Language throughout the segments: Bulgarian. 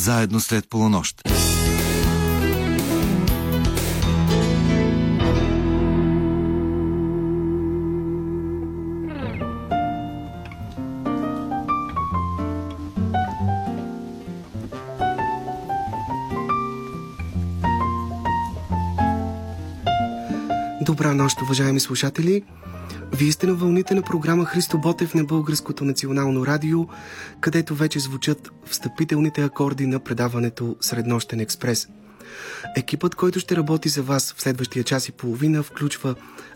заедно след полунощ. Добра нощ, уважаеми слушатели! Вие сте на вълните на програма Христо Ботев на Българското национално радио, където вече звучат встъпителните акорди на предаването Среднощен експрес. Екипът, който ще работи за вас в следващия час и половина, включва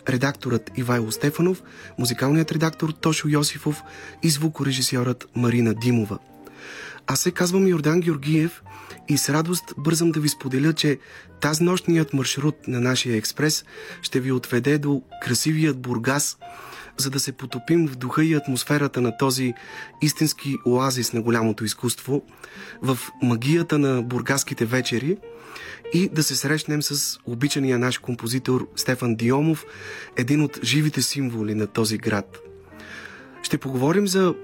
редакторът Ивайло Стефанов, музикалният редактор Тошо Йосифов и звукорежисьорът Марина Димова. Аз се казвам Йордан Георгиев и с радост бързам да ви споделя, че тази нощният маршрут на нашия експрес ще ви отведе до красивият Бургас, за да се потопим в духа и атмосферата на този истински оазис на голямото изкуство, в магията на бургаските вечери и да се срещнем с обичания наш композитор Стефан Диомов, един от живите символи на този град. Ще поговорим за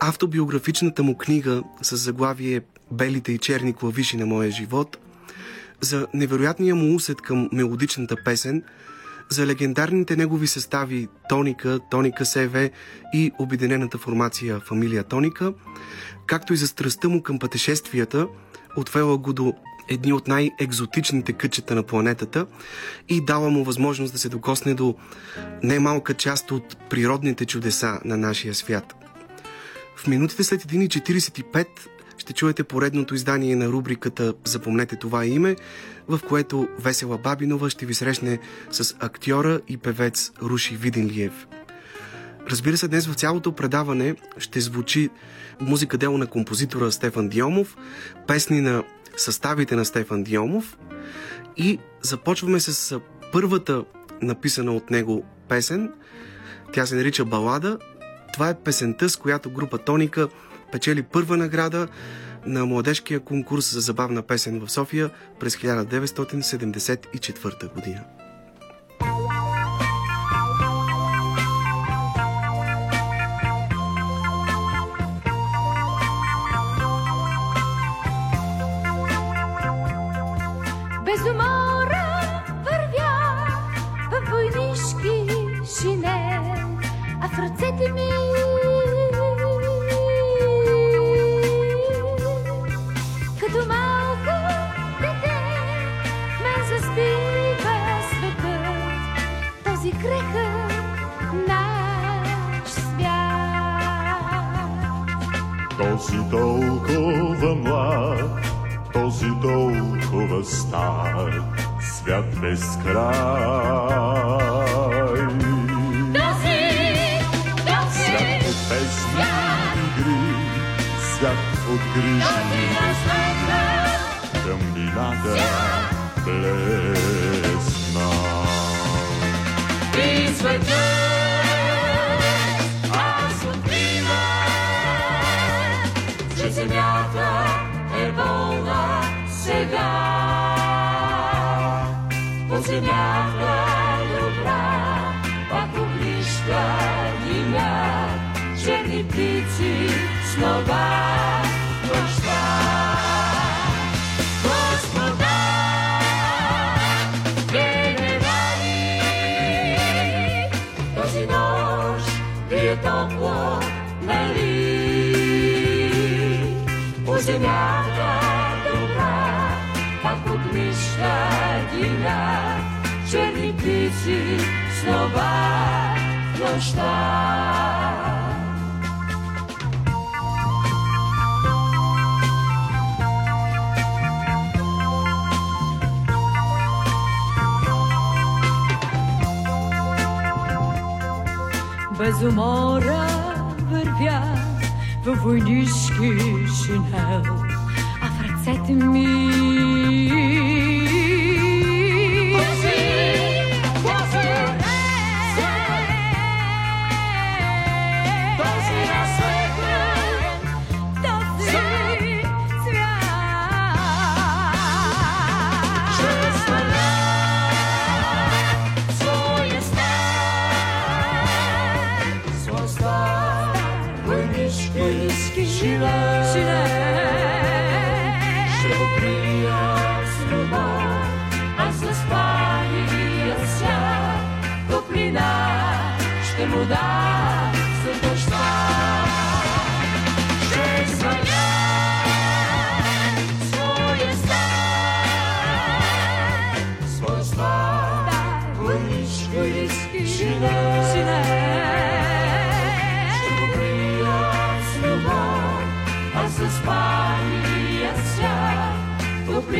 автобиографичната му книга с заглавие Белите и черни клавиши на моя живот, за невероятния му усет към мелодичната песен, за легендарните негови състави Тоника, Тоника СВ и обединената формация Фамилия Тоника, както и за страстта му към пътешествията, отвела го до едни от най-екзотичните кътчета на планетата и дала му възможност да се докосне до немалка част от природните чудеса на нашия свят. В минутите след 1.45 ще чуете поредното издание на рубриката Запомнете това име, в което Весела Бабинова ще ви срещне с актьора и певец Руши Виденлиев. Разбира се, днес в цялото предаване ще звучи музика дело на композитора Стефан Диомов, песни на съставите на Стефан Диомов и започваме с първата написана от него песен. Тя се нарича Балада. Това е песента, с която група Тоника печели първа награда на младежкия конкурс за забавна песен в София през 1974 година. Без умора вървя в войнишки шинел, а в ръцете ми като малко дете мен заспива светът, този крехък наш свят. Този толкова млад, този толкова стар, свят без край. Този, този Свят от песни и игри, свят от грижи. И тъмнината плесна. и светът аз откривам, че земята болна сега. По земята е добра, пак огнища димят, черни птици снова нощта. Господа, генерали, този нощ ви димят, черни птици снова нощта. без умора вървя във войнишки шинел, а в ръцете ми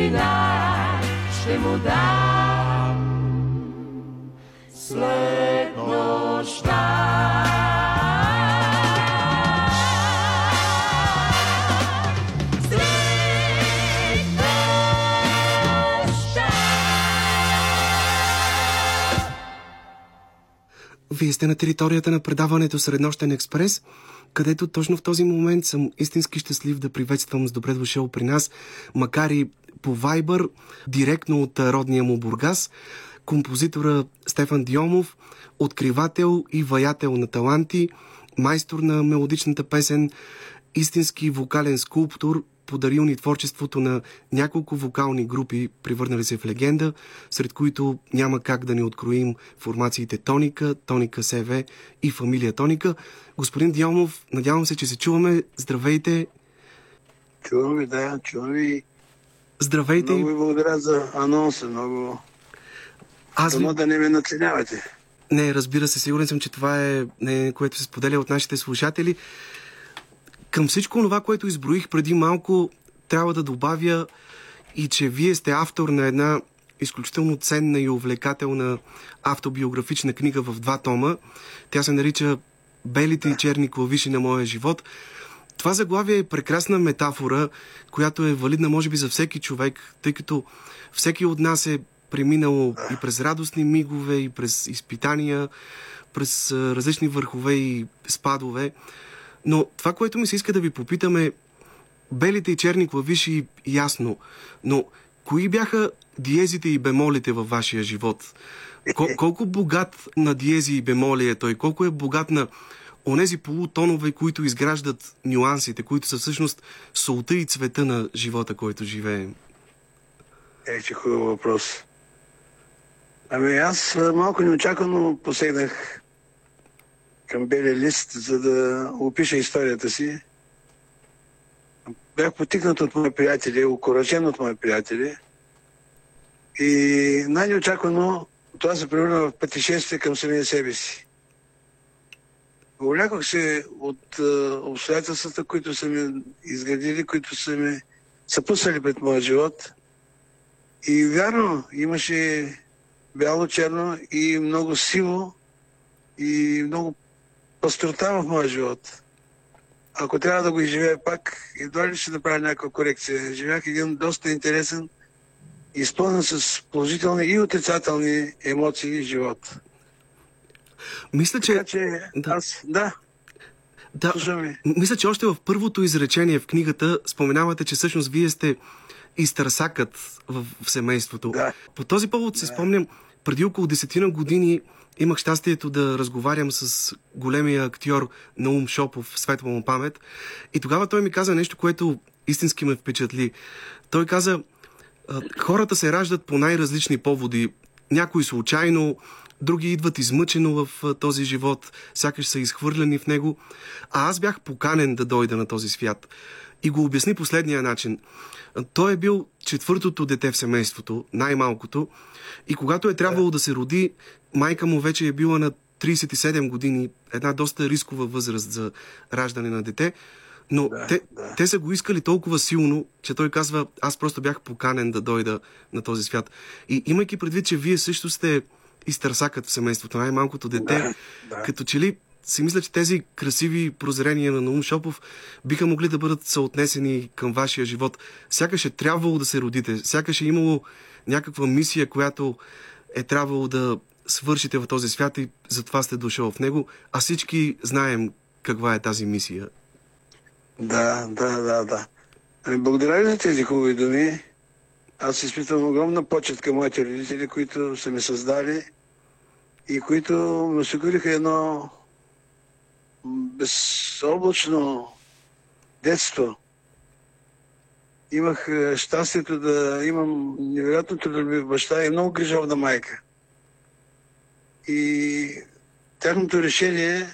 топлина ще му дам. След нощта. Вие сте на територията на предаването Среднощен експрес, където точно в този момент съм истински щастлив да приветствам с добре дошъл при нас, макар и по Вайбър, директно от родния му Бургас, композитора Стефан Диомов, откривател и ваятел на таланти, майстор на мелодичната песен, истински вокален скулптор, подарил ни творчеството на няколко вокални групи, превърнали се в легенда, сред които няма как да ни откроим формациите Тоника, Тоника СВ и фамилия Тоника. Господин Диомов, надявам се, че се чуваме. Здравейте! Чувам ви, да, чувам ви. Здравейте! Много ви благодаря за анонса, много. Аз ви... Само да не ме наценявате. Не, разбира се, сигурен съм, че това е не, което се споделя от нашите слушатели. Към всичко това, което изброих преди малко, трябва да добавя и че вие сте автор на една изключително ценна и увлекателна автобиографична книга в два тома. Тя се нарича Белите и черни клавиши на моя живот. Това заглавие е прекрасна метафора, която е валидна, може би, за всеки човек, тъй като всеки от нас е преминал и през радостни мигове, и през изпитания, през различни върхове и спадове. Но това, което ми се иска да ви попитаме, белите и черни клавиши ясно, но кои бяха диезите и бемолите във вашия живот? Кол- колко богат на диези и бемоли е той? Колко е богат на онези полутонове, които изграждат нюансите, които са всъщност солта и цвета на живота, който живеем? Е, че хубав въпрос. Ами аз малко неочаквано посегнах към белия лист, за да опиша историята си. Бях потикнат от мои приятели, окоръжен от мои приятели. И най-неочаквано това се превърна в пътешествие към самия себе си. Увлякох се от обстоятелствата, които са ме изградили, които са ме съпъсвали пред моя живот. И вярно, имаше бяло-черно и много сиво и много пастрота в моя живот. Ако трябва да го изживея пак, едва ли ще направя някаква корекция. Живях един доста интересен, изпълнен с положителни и отрицателни емоции живот. Мисля, че... Така че Да. аз, да, Да, мисля, че още в първото изречение в книгата споменавате, че всъщност вие сте изтърсакът в, в семейството. Да. По този повод си спомням, преди около десетина години имах щастието да разговарям с големия актьор Наум Шопов, светла му памет. И тогава той ми каза нещо, което истински ме впечатли. Той каза, хората се раждат по най-различни поводи. Някои случайно, други идват измъчено в този живот, сякаш са изхвърлени в него. А аз бях поканен да дойда на този свят. И го обясни последния начин. Той е бил четвъртото дете в семейството, най-малкото. И когато е трябвало да се роди, майка му вече е била на 37 години, една доста рискова възраст за раждане на дете. Но Да, те, да. те са го искали толкова силно, че той казва, аз просто бях поканен да дойда на този свят. И имайки предвид, че вие също сте изтърсакът в семейството, най-малкото дете, Да, да. като че ли си мисля, че тези красиви прозрения на Наум Шопов биха могли да бъдат съотнесени към вашия живот. Сякаш е трябвало да се родите, сякаш е имало някаква мисия, която е трябвало да свършите в този свят и затова сте дошъл в него, а всички знаем каква е тази мисия. Да, да, да, да. Ами, благодаря ви за тези хубави думи. Аз изпитвам огромна почет към моите родители, които са ме създали и които ме осигуриха едно безоблачно детство. Имах е, щастието да имам невероятно трудолюбив баща и много грижовна майка. И тяхното решение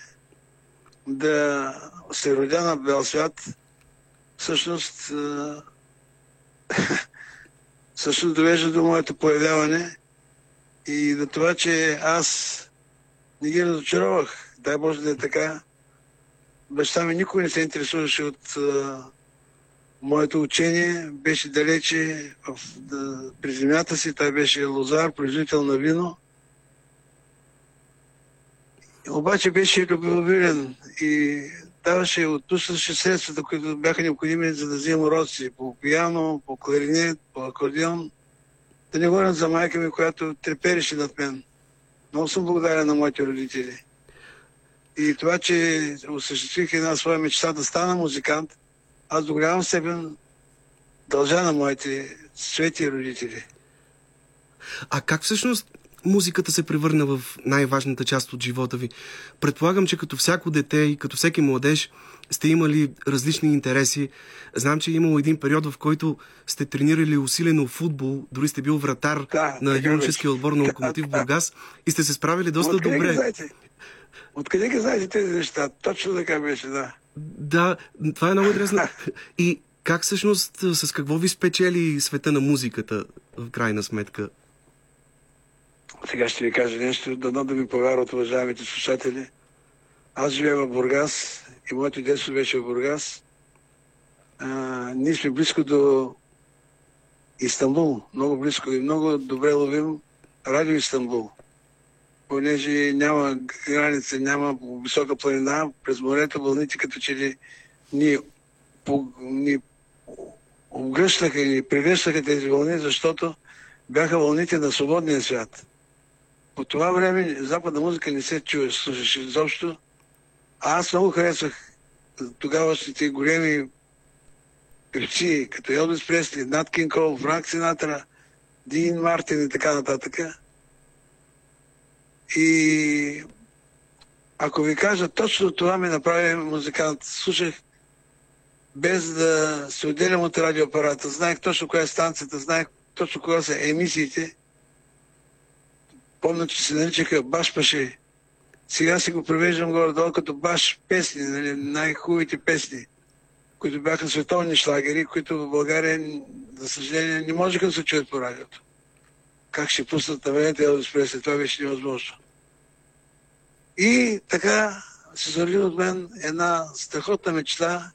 да се родя на бял свят всъщност всъщност довежда до моето появяване и до това, че аз не ги разочаровах. Дай Боже да е така. Баща ми никой не се интересуваше от а, моето учение. Беше далече в, да, при земята си. Той беше лозар, производител на вино. Обаче беше любовилен и даваше, отпускаше средствата, които бяха необходими, за да взема уроци по пиано, по кларинет, по акордеон. Да не говоря за майка ми, която трепереше над мен. Много съм благодарен на моите родители. И това, че осъществих една своя мечта да стана музикант, аз до голяма степен дължа на моите свети родители. А как всъщност музиката се превърна в най-важната част от живота ви? Предполагам, че като всяко дете и като всеки младеж сте имали различни интереси. Знам, че е имало един период, в който сте тренирали усилено футбол, дори сте бил вратар да, на юношеския отбор на Локомотив Бургас и сте се справили доста Откъде добре. Ги знаете? Откъде ги знаете тези неща? Точно така беше, да. Да, това е много интересно. И как всъщност, с какво ви спечели света на музиката, в крайна сметка? Сега ще ви кажа нещо, дано да ми повярват уважаемите слушатели. Аз живея в Бургас и моето детство беше в Бургас. А, ние сме близко до Истанбул, много близко и много добре ловим радио Истанбул. Понеже няма граница, няма висока планина, през морето вълните като че ли ни, по, ни обгръщаха и превръщаха тези вълни, защото бяха вълните на свободния свят. По това време западна музика не се чуе, слушаше изобщо. А аз много харесвах тогавашните големи певци, като Елвис Пресли, Нат Кинг Кол, Франк Синатра, Дин Мартин и така нататък. И ако ви кажа, точно това ми направи музикант. Слушах без да се отделям от радиоапарата. Знаех точно коя е станцията, знаех точно кога са емисиите. Помня, че се наричаха Баш Паше. Сега си го превеждам горе-долу като баш песни, нали, най-хубавите песни, които бяха световни шлагери, които в България, за съжаление, не можеха да се чуят по радиото. Как ще пуснат на времето Елвис Пресли, това беше невъзможно. И така се зароди от мен една страхотна мечта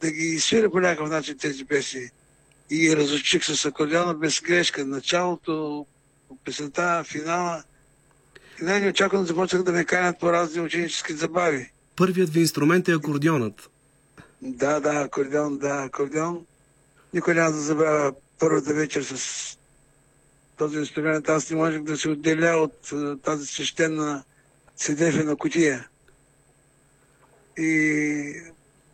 да ги свиря по някакъв начин тези песни. И разучих с акордеона без грешка. Началото, песента, финала. И най-неочаквано започнах да ме канят по разни ученически забави. Първият ви инструмент е акордеонът. Да, да, акордеон, да, акордеон. Никой няма да забравя първата вечер с този инструмент. Аз не можех да се отделя от тази свещена седефена кутия. И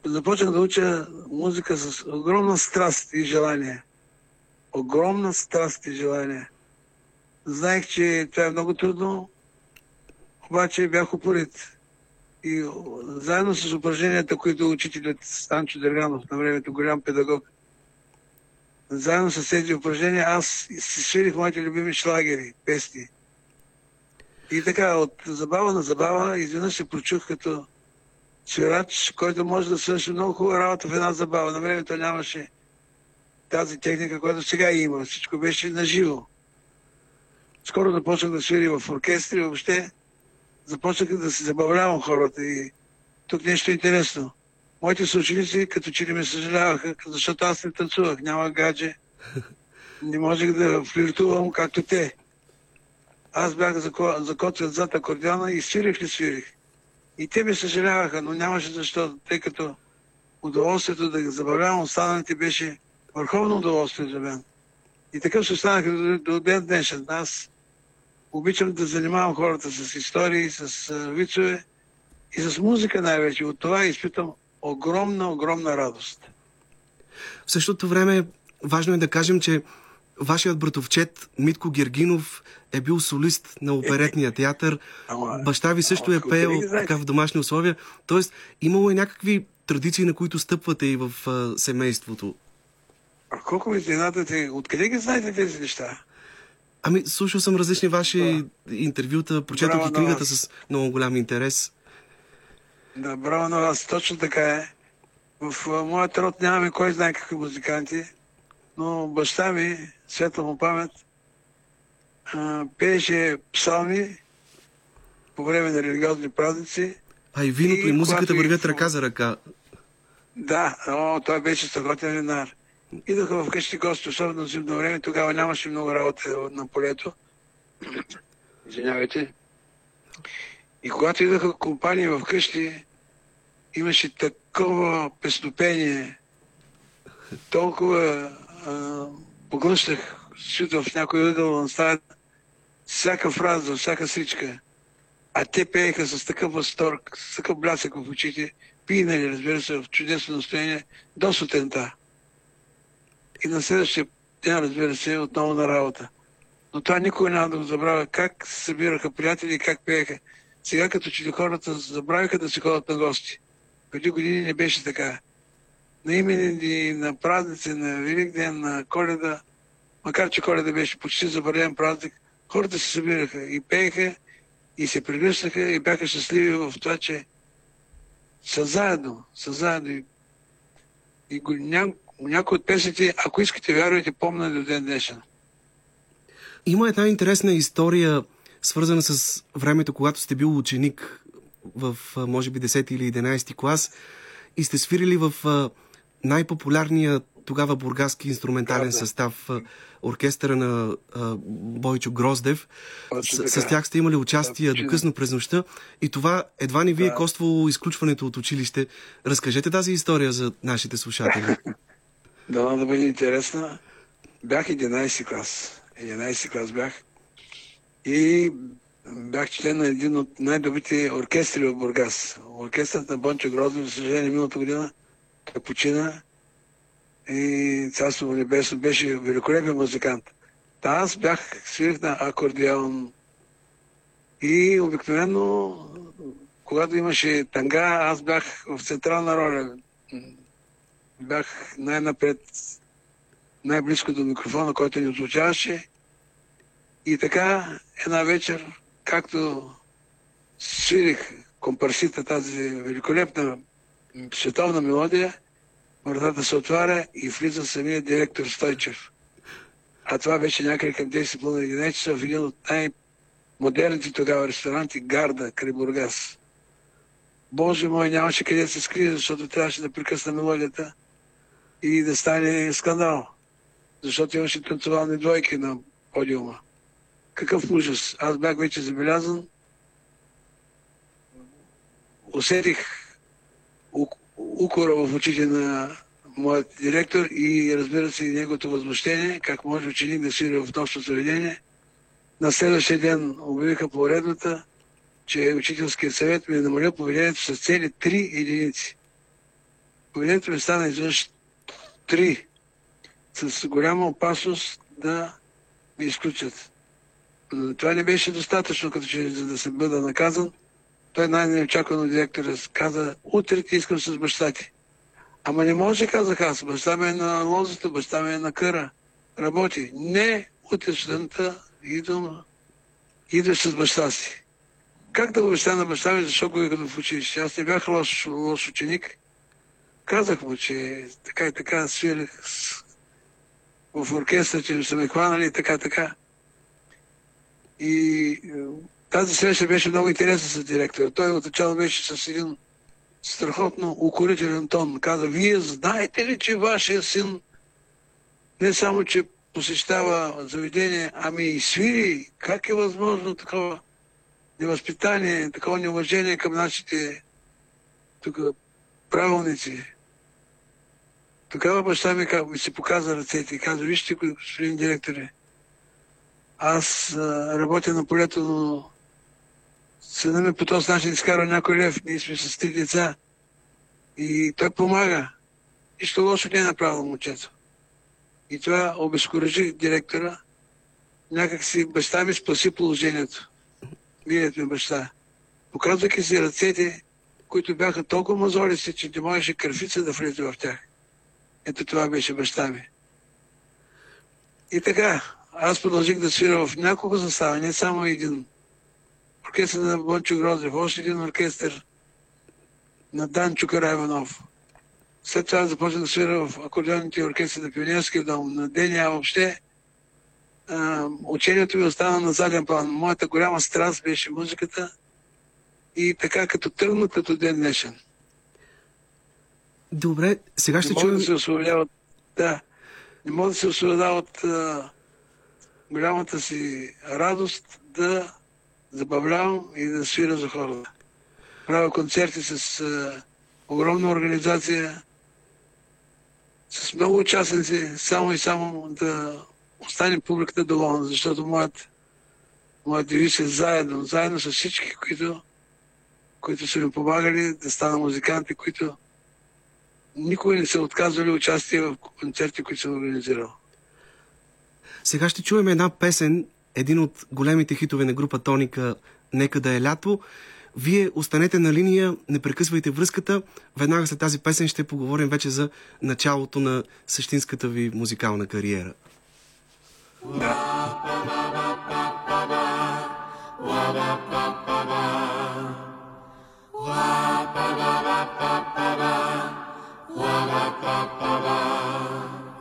започнах да уча музика с огромна страст и желание. Огромна страст и желание. Знаех, че това е много трудно, обаче бях упорит. И заедно с упражненията, които учителят Станчо Дърганов на времето, голям педагог, заедно с тези упражнения, аз си свирих моите любими шлагери, песни. И така, от забава на забава, изведнъж се прочух като свирач, който може да свърши много хубава работа в една забава. На времето нямаше тази техника, която сега има. Всичко беше наживо. Скоро започнах да свири в оркестри, въобще започнах да се забавлявам хората. И тук нещо интересно. Моите съученици като че ли ме съжаляваха, защото аз не танцувах, няма гадже. Не можех да флиртувам както те. Аз бях закотвен зад акордеона и свирих ли свирих. И те ме съжаляваха, но нямаше защо, тъй като удоволствието да ги забавлявам останалите беше върховно удоволствие за мен. И така ще останах до, ден днешен. Аз обичам да занимавам хората с истории, с вицове и с музика най-вече. От това изпитам огромна, огромна радост. В същото време важно е да кажем, че вашият братовчет Митко Гергинов е бил солист на оперетния театър. Ама, Баща ви също е пеел така в домашни условия. Тоест, имало е някакви традиции, на които стъпвате и в а, семейството. А колко ми изненадате? Откъде ги знаете тези неща? Ами, слушал съм различни ваши интервюта, прочетох Браво и книгата с много голям интерес. Да, браво на вас. Точно така е. В моят род нямаме кой знае какви музиканти, но баща ми, светла му памет, пееше псалми по време на религиозни празници. А и виното и И музиката и вървят ръка за ръка. Да, о, той беше страхотен винар. Идоха вкъщи гости, особено в зимно време. Тогава нямаше много работа на полето. Извинявайте. И когато идоха компании в къщи, имаше такова песнопение, толкова а, поглъщах, сюда в някой ъгъл на стаята, всяка фраза, всяка сричка. А те пееха с такъв възторг, с такъв блясък в очите, пинали, разбира се, в чудесно настроение до сутента. И на следващия ден, разбира се, отново на работа. Но това никога няма да го забравя. Как се събираха приятели и как пееха. Сега като че хората забравиха да си ходят на гости. Преди години не беше така. На именини, на празници, на Великден, на Коледа, макар че Коледа беше почти забранен празник, хората се събираха и пееха, и се прегръщаха и бяха щастливи в това, че са заедно, са заедно. И, и го, ня, някои от песните, ако искате, вярвайте, помня до ден днешен. Има една интересна история, свързана с времето, когато сте бил ученик в, може би, 10 или 11 клас и сте свирили в най-популярния тогава бургаски инструментален Да, да. състав, оркестъра на а, Бойчо Гроздев. С, с тях сте имали участие Да, до късно през нощта и това едва не ви е Да. коствало изключването от училище. Разкажете тази история за нашите слушатели. Дано да бъде интересна. Бях 11 клас. 11 клас бях. И бях член на един от най-добрите оркестри в Бургас. Оркестрът на Бончо Гроздов, за съжаление, миналата година почина. И царство му небесно беше великолепен музикант. Та аз бях, свирих на акордеон. И обикновено, когато имаше танга, аз бях в централна роля. Бях най-напред, най-близко до микрофона, който ни озвучаваше. И така, една вечер, както свирих компарсита, тази великолепна световна мелодия, вратата се отваря и влиза самия директор Стойчев. А това беше някъде към 10 на 11 часа в един от най-модерните тогава ресторанти Гарда, край Бургас. Боже мой, нямаше къде да се скрие, защото трябваше да прекъсна мелодията и да стане скандал. Защото имаше танцовални двойки на подиума. Какъв ужас. Аз бях вече забелязан. Усетих ук- укора в очите на моят директор и разбира се и неговото възмущение, как може ученик да свири в нощно заведение. На следващия ден обявиха по редната, че учителският съвет ми е намалил поведението с цели три единици. Поведението ми стана изведнъж три, с голяма опасност да ми изключат. Това не беше достатъчно, като че за да се бъда наказан. Той най-неочаквано директора каза, утре ти искам с баща ти. Ама не може, казах аз. Баща ми е на лозата, баща ми е на къра. Работи. Не, утре сутринта идвам, идваш с баща си. Как да го обещая на баща ми, защото го е като в училище? Аз не бях лош, лош ученик. Казах му, че така и така свирих в оркестър, че са ме хванали и така, така. И е, тази среща беше много интересна с директора. Той отначало беше с един страхотно укорителен тон. Каза, вие знаете ли, че вашия син не само, че посещава заведение, ами и свири? Как е възможно такова невъзпитание, такова неуважение към нашите тук правилници? Тогава баща ми ми се показа ръцете и каза, вижте, господин директоре, аз а, работя на полето, но сина ми по този начин изкара някой лев. Ние сме с три деца. И той помага. Нищо лошо не е направил момчето. И това обезкуражи директора. Някак си баща ми спаси положението. Милият ми баща. Показвайки си ръцете, които бяха толкова мазолисти, че не можеше кърфица да влезе в тях. Ето това беше баща ми. И така, аз продължих да свира в няколко състава, не само един. Оркестър на Бончо Грозев, още един оркестър на Данчо Карайванов. След това започнах да свира в акордеоните оркестри на Пионерския дом, на Деня. Въобще учението ми остана на заден план. Моята голяма страст беше музиката и така като тръгна като ден днешен. Добре, сега ще не чуем... да се освободя от... Да, не мога да се освободя от а, голямата си радост да забавлявам и да свира за хората. Правя концерти с а, огромна организация, с много участници, само и само да остане публиката доволна, защото моят, моят девиз е заедно, заедно с всички, които, които са ми помагали да стана музиканти, които никога не са отказвали участие в концерти, които съм организирал. Сега ще чуем една песен, един от големите хитове на група Тоника Нека да е лято. Вие останете на линия, не прекъсвайте връзката. Веднага след тази песен ще поговорим вече за началото на същинската ви музикална кариера.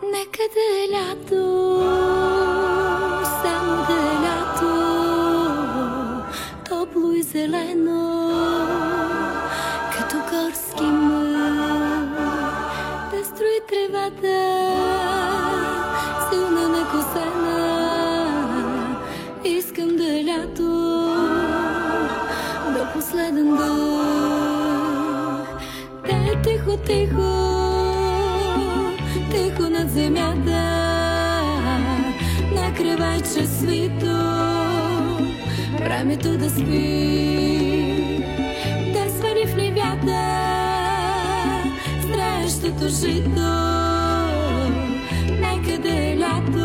Нека да е лято, само да е лято, топло и зелено, като горски мър, да строи тревата, тихо, тихо, тихо над земята, на креваче свито, времето да спи, да свари в невята, страещото жито, нека да е лято,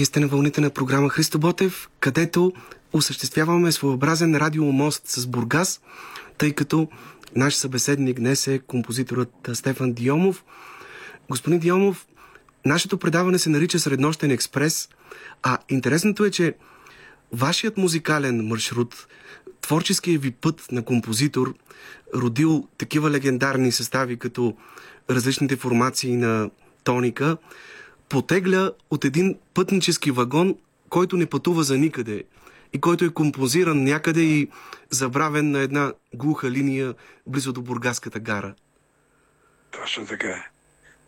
Вие сте на вълните на програма Христо Ботев, където осъществяваме своеобразен радиомост с Бургас, тъй като наш събеседник днес е композиторът Стефан Диомов. Господин Диомов, нашето предаване се нарича Среднощен експрес, а интересното е, че вашият музикален маршрут, творческият ви път на композитор, родил такива легендарни състави, като различните формации на тоника, потегля от един пътнически вагон, който не пътува за никъде и който е композиран някъде и забравен на една глуха линия близо до Бургаската гара. Точно така е.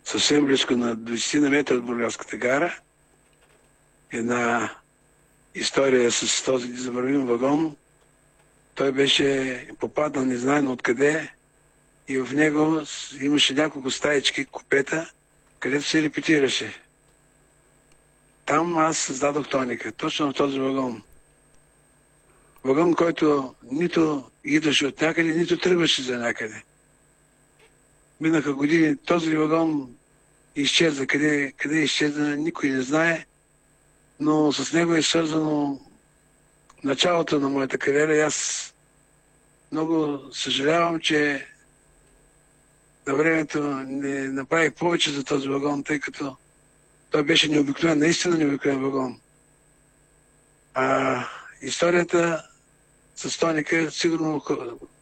Съвсем близко на 20 на метра от Бургаската гара. Една история с този незабравим вагон. Той беше попаднал незнайно откъде и в него имаше няколко стаечки, купета, където се репетираше. Там аз създадох тоника, точно в този вагон. Вагон, който нито идваше от някъде, нито тръгваше за някъде. минаха години, този вагон изчезна. Къде, къде изчезна, никой не знае, но с него е свързано началото на моята кариера аз много съжалявам, че на времето не направих повече за този вагон, тъй като той беше необикновен, наистина необикновен вагон. А историята с Тоника, сигурно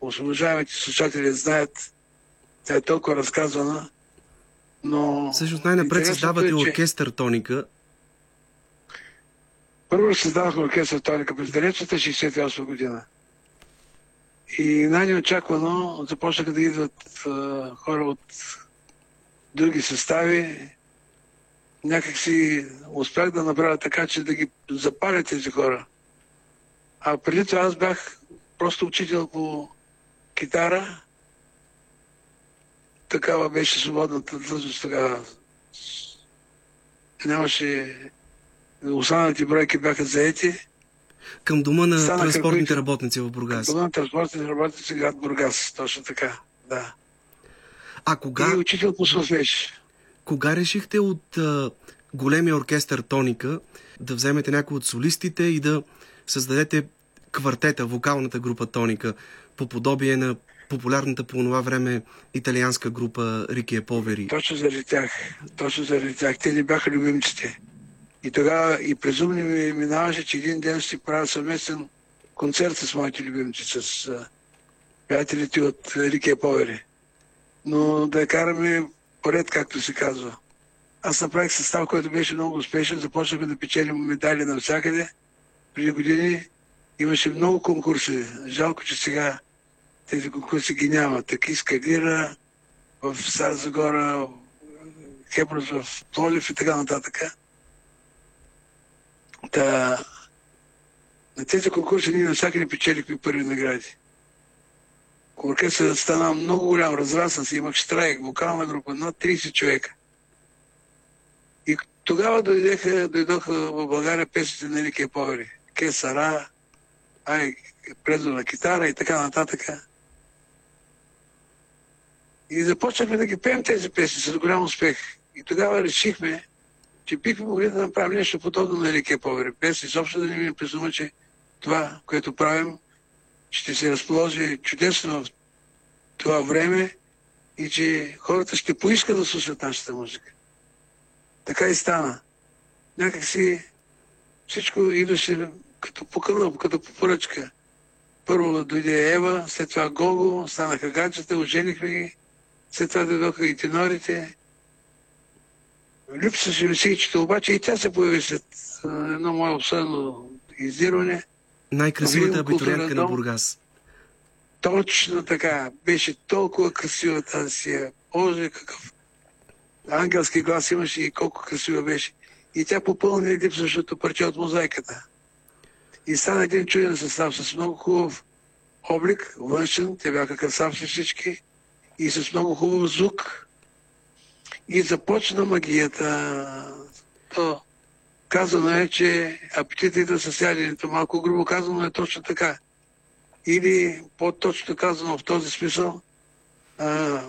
освобождаемите слушатели знаят, тя е толкова разказвана, но... Всъщност най-напред създавате е, оркестър Тоника. Първо създавахме оркестър Тоника през далечната 68 година. И най-неочаквано започнаха да идват а, хора от други състави. Някак си успях да направя така, че да ги запаля тези хора. А преди това аз бях просто учител по китара. Такава беше свободната длъжност тогава. Нямаше... Останалите бройки бяха заети. Към дома на Станаха транспортните които- работници в Бургас. Това на транспортните работници град Бургас. Точно така. Да. А кога, И учител по солфеж. Кога решихте от а, големия оркестър Тоника да вземете някой от солистите и да създадете квартета, вокалната група Тоника, по подобие на популярната по това време италианска група Рикия Повери? Точно заради тях. Точно заради тях. Те не бяха любимците. И тогава и през ум не ми минаваше, че един ден ще правя съвместен концерт с моите любимци, с приятелите от Рикия Повери. Но да караме поред, както се казва. Аз направих състав, който беше много успешен. Започнахме да печелим медали навсякъде. Преди години имаше много конкурси. Жалко, че сега тези конкурси ги няма. Таки Кадира, в Стара Загора, Хеброс в Плолив и така нататък. Та, на тези конкурси ние навсякъде печелихме първи награди. Оркестърът стана много голям, разрасна се, имах штрайк, вокална група, над 30 човека. И тогава дойдеха, дойдоха в България песните на Нике Повери. Ке Сара, ай, презо на китара и така нататък. И започнахме да ги пеем тези песни с голям успех. И тогава решихме, че бихме могли да направим нещо подобно на Рике Повери. Без изобщо да не ми призума, че това, което правим, ще се разположи чудесно в това време и че хората ще поискат да слушат нашата музика. Така и стана. Някак си всичко идваше като по като по поръчка. Първо дойде Ева, след това Гого, станаха гаджета, оженихме ги, след това дойдоха и тенорите. Липсваше Лисичето, обаче и тя се появи след едно мое обсъдно издирване. Най-красивата абитуриентка на. Бургас. Точно така. Беше толкова красива тази сия. Боже, какъв ангелски глас имаше и колко красива беше. И тя попълни липсващото парче от мозайката. И стана един чуден състав с много хубав облик, външен, те бяха красавци всички, и с много хубав звук. И започна магията. То, казано е, че апетитите са яденето. Малко грубо казано е точно така. Или по-точно казано в този смисъл, а,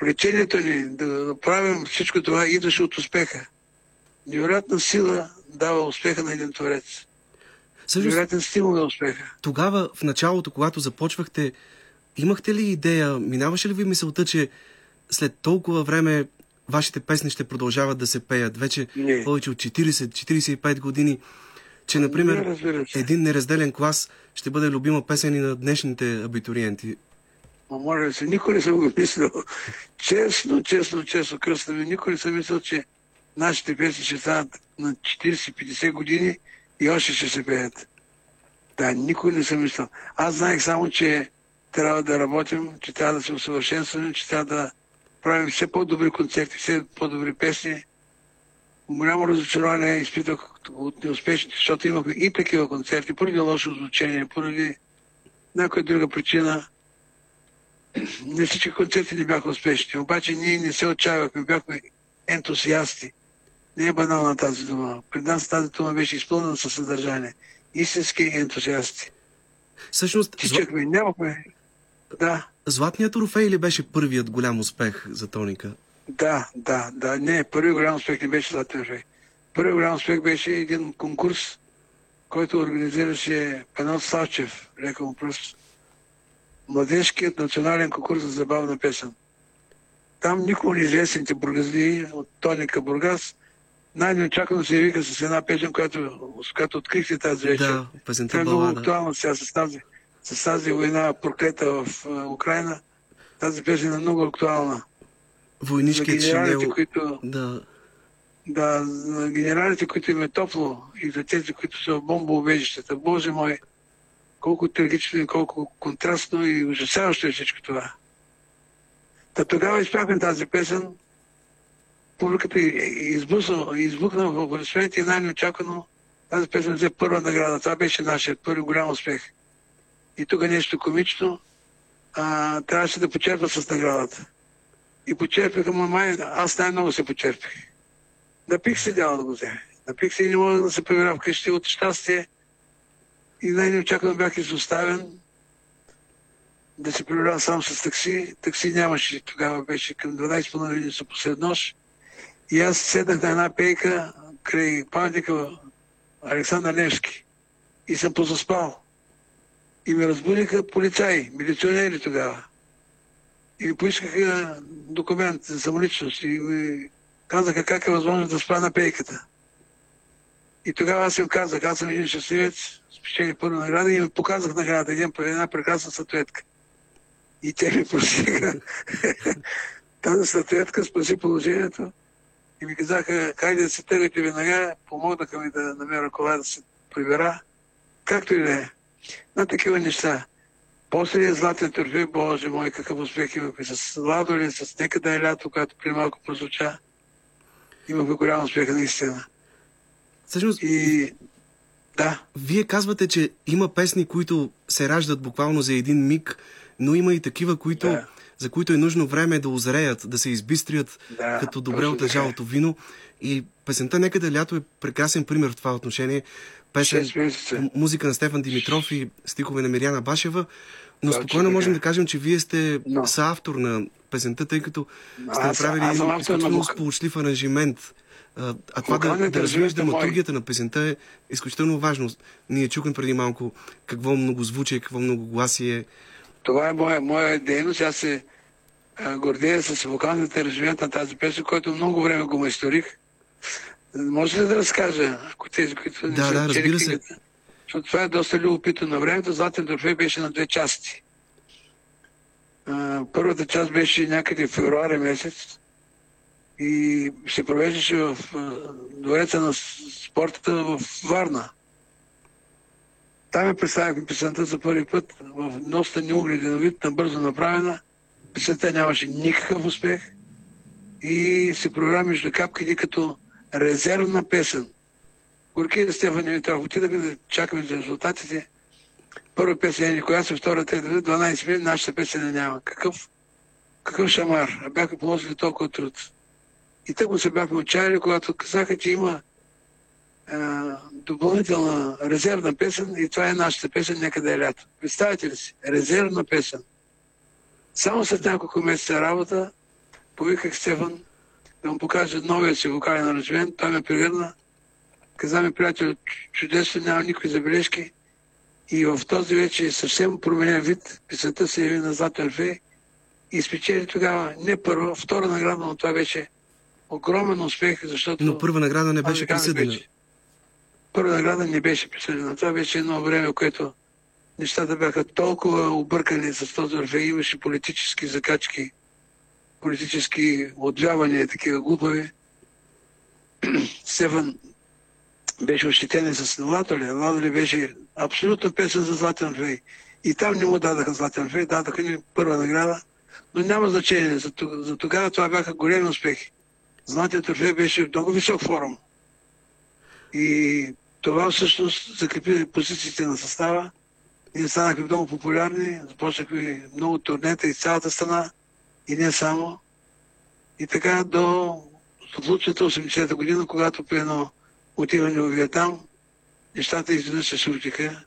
влечението ни да направим всичко това идваше от успеха. Невероятна сила дава успеха на един творец. Всъщност, Невероятен стимул на успеха. тогава, в началото, когато започвахте, имахте ли идея, минаваше ли ви мисълта, че след толкова време вашите песни ще продължават да се пеят? Вече Не. повече от 40-45 години. Че, например, Не, един неразделен клас ще бъде любима песен и на днешните абитуриенти. Ма моля се, никой не съм го мислил. Честно, честно, честно, кръста ми, никой не съм мислил, че нашите песни ще станат на 40-50 години и още ще се пеят. Да, никой не съм мислил. Аз знаех само, че трябва да работим, че трябва да се усъвършенстваме, че трябва да правим все по-добри концерти, все по-добри песни. Голямо разочарование изпитах от неуспешните, защото имахме и такива концерти, поради лошо звучение, поради някоя друга причина не всички концерти не бяха успешни, обаче ние не се отчаявахме, бяхме ентусиасти. Не е банална тази дума. Пред нас тази дума беше изпълнена със съдържание. Истински ентусиасти. Всъщност, Тичахме, нямахме, Да, Златният трофей ли беше първият голям успех за Тоника? да, да, да. Не, първи голям успех не беше Златен трофей. Първи голям успех беше един конкурс, който организираше Пенот Славчев, леко му пръст. Младежкият национален конкурс за забавна песен. Там никога неизвестните бургазли от Тоника Бургас най-неочаквано се явиха с една песен, която, с която открихте тази вечер. Да, песента Тя е много актуална сега с тази, с тази война проклета в а, Украина. Тази песен е много актуална. Войнишкият генералите, шинел. които, Да, да, за генералите, които им е топло и за тези, които са в бомбоубежищата. Боже мой, колко трагично и колко контрастно и ужасяващо е всичко това. Та тогава изпяхме тази песен. Публиката и- и- избусна, избухна в аплодисменти и най-неочаквано тази песен взе първа награда. Това беше нашия първи голям успех. И тук е нещо комично. А, трябваше да почерпа с наградата. И почерпиха, ма май, аз най-много се почерпих. Напих се дяла да го вземе. Напих се и не мога да се прибера вкъщи от щастие. И най-неочаквано бях изоставен да се прибирам сам с такси. Такси нямаше. Тогава беше към 12 години са послед нощ. И аз седнах на една пейка край паметника Александър Невски. И съм позаспал. И ме разбудиха полицаи, милиционери тогава. И ми поискаха документ за самоличност. И ми казаха как е възможно да спа на пейката. И тогава аз им казах, аз съм един щастливец, спечели първа награда и им показах наградата, един, една прекрасна статуетка. И те ми простиха. Тази статуетка спаси положението. И ми казаха, как да се тръгате веднага, помогнаха ми да намеря кола да се прибера. Както и да е. На такива неща. После е златен търфей, боже мой, какъв успех имахме с Ладолин, с Нека да е лято, когато при малко прозвуча. Имахме голям успех наистина. всъщност, И да, вие казвате, че има песни, които се раждат буквално за един миг, но има и такива, които, Да. за които е нужно време да озреят, да се избистрят Да, като добре отежалото вино. И песента Нека да е лято е прекрасен пример в това отношение. Песен, музика на Стефан Димитров и стихове на Миряна Башева. Но Точно спокойно така. можем да кажем, че вие сте Но. съавтор на песента, тъй като сте направили един на изключително вок- сполучлив аранжимент. А, а това да, Вокалният да развиеш е мой. драматургията на песента е изключително важно. Ние чухме преди малко какво многозвучие, какво многогласие. това е моя, моя дейност. Аз се гордея с вокалната аранжимент на тази песен, който много време го майсторих. Може ли да разкажа, ако тези, които не Да, са да, разбира се. книгата? Защото това е доста любопитно. На времето Златен трофей беше на две части. А, първата част беше някъде в февруари месец и се провеждаше в двореца на с- спортата в Варна. Там я представихме песента за първи път в доста неугледен вид, набързо направена. Песента нямаше никакъв успех и се програми между капките като резервна песен. Горки и Стефан Димитров отидахме да чакаме за резултатите. Първа песен е никоя се, втора трета, 12 минути, нашата песен я няма. Какъв, какъв шамар? А бяха положили толкова труд. И тък му се бяхме отчаяли, когато казаха, че има а, допълнителна резервна песен и това е нашата песен Нека да е лято. Представете ли си? Резервна песен. Само след няколко месеца работа повиках Стефан да му покажа новия си вокален аранжимент. Той ме прегърна. Каза ми, приятел, чу- чудесно, няма никакви забележки. И в този вече съвсем променен вид песента се яви на Златен Орфей и спечели тогава не първа, втора награда, но това беше огромен успех, защото... Но първа награда не беше казах присъдена. вече, Първа награда не беше присъдена. Това беше едно време, което нещата бяха толкова объркани с този Орфей. Имаше политически закачки, политически отвявания, такива глупави. Стефан беше ощетен и с Ладоли. Ладоли беше абсолютно песен за Златен Орфей. И там не му дадаха Златен Орфей, дадаха ни първа награда, но няма значение. За, за тогава това бяха големи успехи. Златен Орфей беше много висок форум. И това всъщност закрепи позициите на състава. Ние станахме много популярни, започнахме много турнета из цялата страна и не само. И така до случата 80-та година, когато при едно отиване в Виетнам, нещата изведнъж се случиха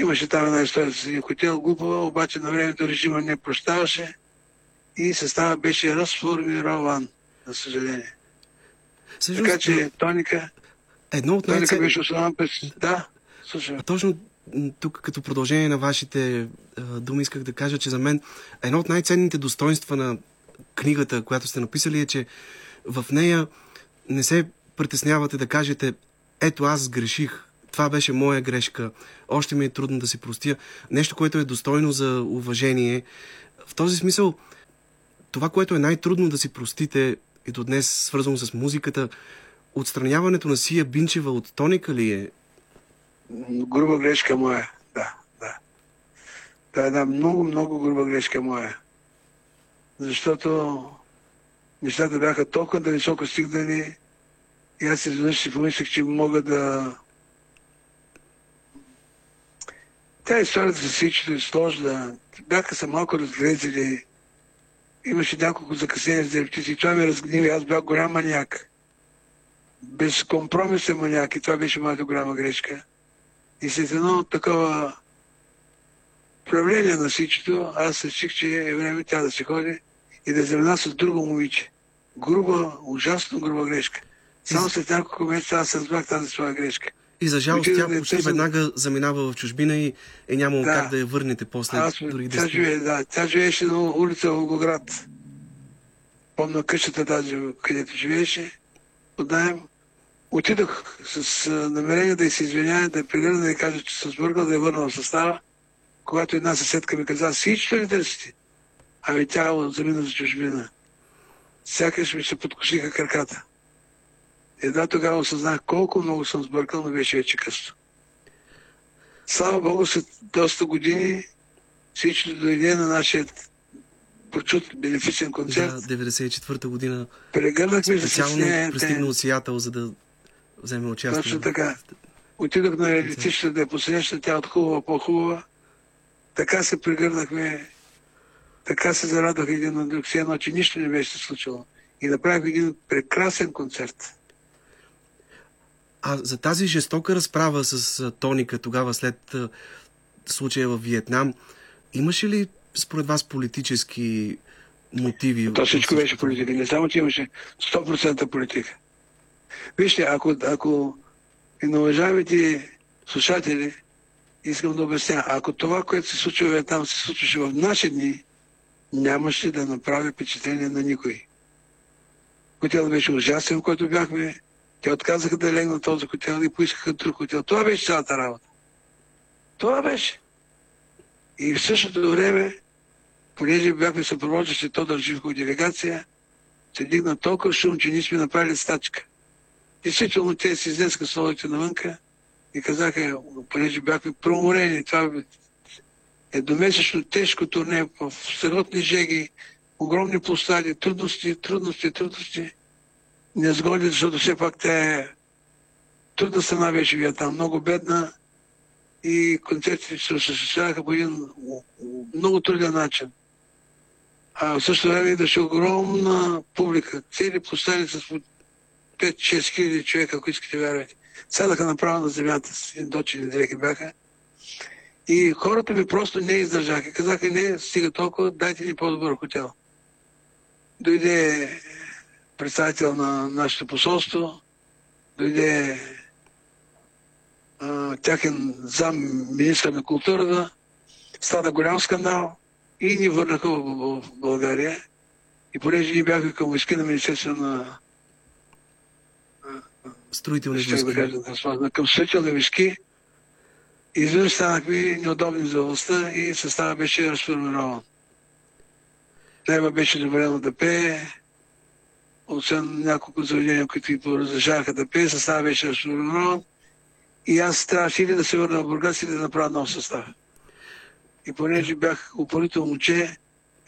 Имаше там една история с един хотел, глупава, обаче на времето режима не прощаваше и състава беше разформирован, за съжаление. Всъщност, Така че Тоника, едно от Тоника най-ценните... беше основан през... Да, слушай. А точно тук като продължение на вашите а, думи исках да кажа, че за мен едно от най-ценните достоинства на книгата, която сте написали е, че в нея не се притеснявате да кажете ето аз сгреших, това беше моя грешка, още ми е трудно да си простя. Нещо, което е достойно за уважение. В този смисъл, това, което е най-трудно да си простите и до днес свързано с музиката, отстраняването на Сия Бинчева от тоника ли е? Груба грешка моя, да, да. Това е една много, много груба грешка моя. Защото нещата бяха толкова да високо стигнали и аз изведнъж си помислих, че мога да... Тя историята с всичкото е сложна. Бяха са малко разглезили. Имаше няколко закъснения за репетиции. Това ме разгниви. Аз бях голям маняк. Безкомпромисен маняк и това беше моята голяма грешка. И след едно такова правление на всичкото, аз реших, че е време тя да се ходи и да замина с друго момиче. Груба, ужасно груба грешка. Само след няколко месеца аз разбрах тази своя грешка. И за жалост тя почти търсим. веднага заминава в чужбина и е нямало Да. как да я върнете после Аз, дори тя, 10 живее, да, тя живееше на улица Волгоград. Помня къщата тази, където живееше. Отдаем. Отидох с намерение да се извиня, да прегърна, да кажа, че съм сбъркал, да я върна в състава. Когато една съседка ми каза, всичко ли търсите? Ами тя замина за чужбина. Сякаш ми се подкосиха краката. Едва тогава осъзнах колко много съм сбъркал, но беше вече късно. Слава Богу, след доста години всичко дойде на нашия прочут бенефисен концерт. Да, 94-та година Прегърнахме специално пристигна от Сиатъл, за да вземе участие. Точно така. Отидох на летището да я посрещна, тя от хубава по-хубава. Така се прегърнахме, така се зарадвах един на друг, все едно, че нищо не беше случило. И направих един прекрасен концерт. А за тази жестока разправа с Тоника тогава след случая в Виетнам, имаше ли според вас политически мотиви? То всичко беше политика. Не само, че имаше 100% политика. Вижте, ако, ако и на уважаемите слушатели, искам да обясня, ако това, което се случва там, се случваше в наши дни, нямаше да направи впечатление на никой. Хотел беше ужасен, в който бяхме. Те отказаха да легнат на този хотел и поискаха друг хотел. Това беше цялата работа. Това беше. И в същото време понеже бяхме съпровождащи Тодор Живко делегация, се дигна толкова шум, че ние сме направили стачка. Действително те си изнесаха столите навънка и казаха, понеже бяхме преуморени, това е домесечно тежко турне в съротни жеги, огромни площади, трудности, трудности, трудности. Незгоди, защото все пак тя е трудна страна беше Виетнам, много бедна и концертите се осъществяваха по един много труден начин. А в същото време идваше огромна публика. Цели площади с 5-6 хиляди човека, ако искате вярвате. Сядаха направо на земята, с един дочени дрехи бяха. И хората ми просто не издържаха. Казаха, не, стига толкова, дайте ни по-добър хотел. Дойде представител на нашето посолство, дойде а, тяхен зам министър на културата, стана голям скандал и ни върнаха в, България. И понеже ние бяхме към войски на Министерство на Строителни ще да войски. кажа, да към строителни войски, изведнъж станахме неудобни за властта и състава беше разформирован. Нева беше добрено да пее, освен няколко заведения, които ги разрешаваха да пее, състава беше разформирован и аз трябваше или да се върна в Бургас или да направя нов състав. И понеже бях упорито момче,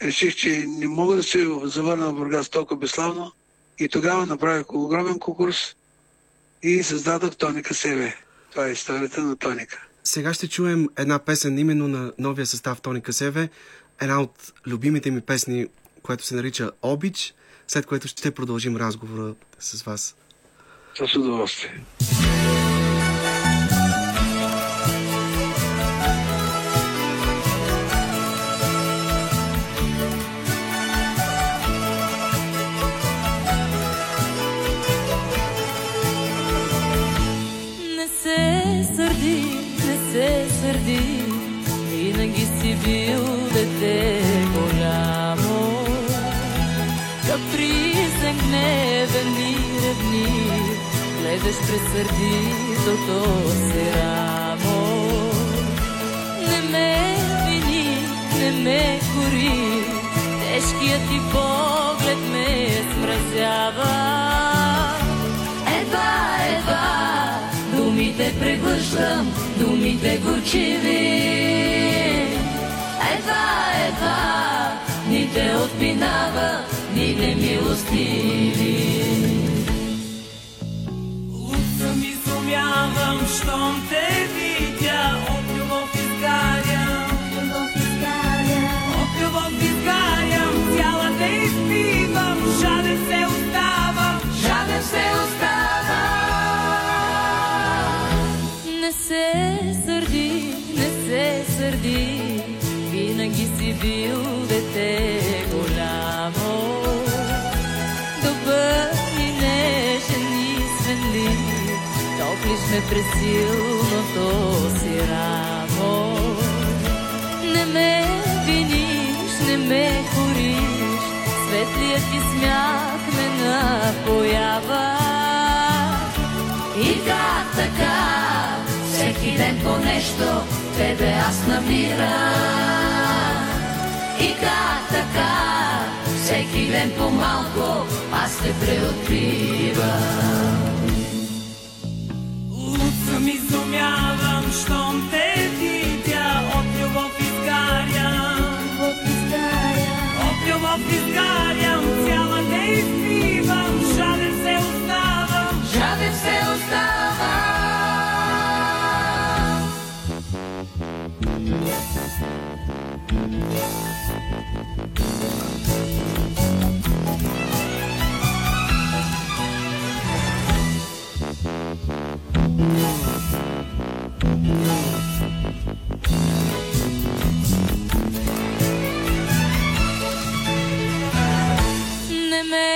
реших, че не мога да се завърна в Бургас толкова безславно и тогава направих огромен конкурс и създадох Тоника Себе. Това е историята на Тоника. Сега ще чуем една песен именно на новия състав Тони Касеве, една от любимите ми песни, която се нарича Обич, след което ще продължим разговора с вас. С удоволствие. Гледаш през сърдитото си. Не ме вини, не ме кори, тежкият ти поглед ме смразява. Едва, едва, думите превръщам, думите горчиви. Едва, едва, ни те отминава, ни немилостиви. Лук изумявам, щом те видя, от любов изгарям. От любов изгарям, цяла те изпивам, жаден се оставам, жаден се оставам. Не се сърди, не се сърди, винаги си бил ме през силното си рамо. Не ме виниш, не ме кориш, светлият ти смях ме напоява. И как така, всеки ден по нещо, тебе аз намирам. И как така, всеки ден по малко, аз те преоткривам. Луд съм изумявам, щом ме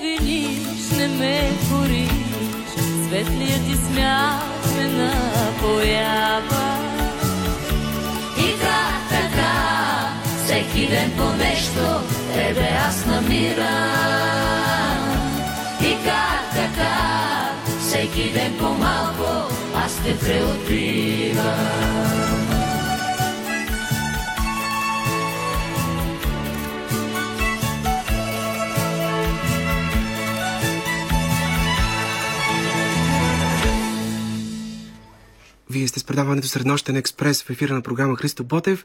виниш, не ме кориш, светлият ти смях ме напоява. И как така, всеки ден по нещо, тебе аз намирам. И как така, всеки ден по малко, аз те преоткривам. Вие сте с предаването Среднощен експрес в ефира на програма Христо Ботев.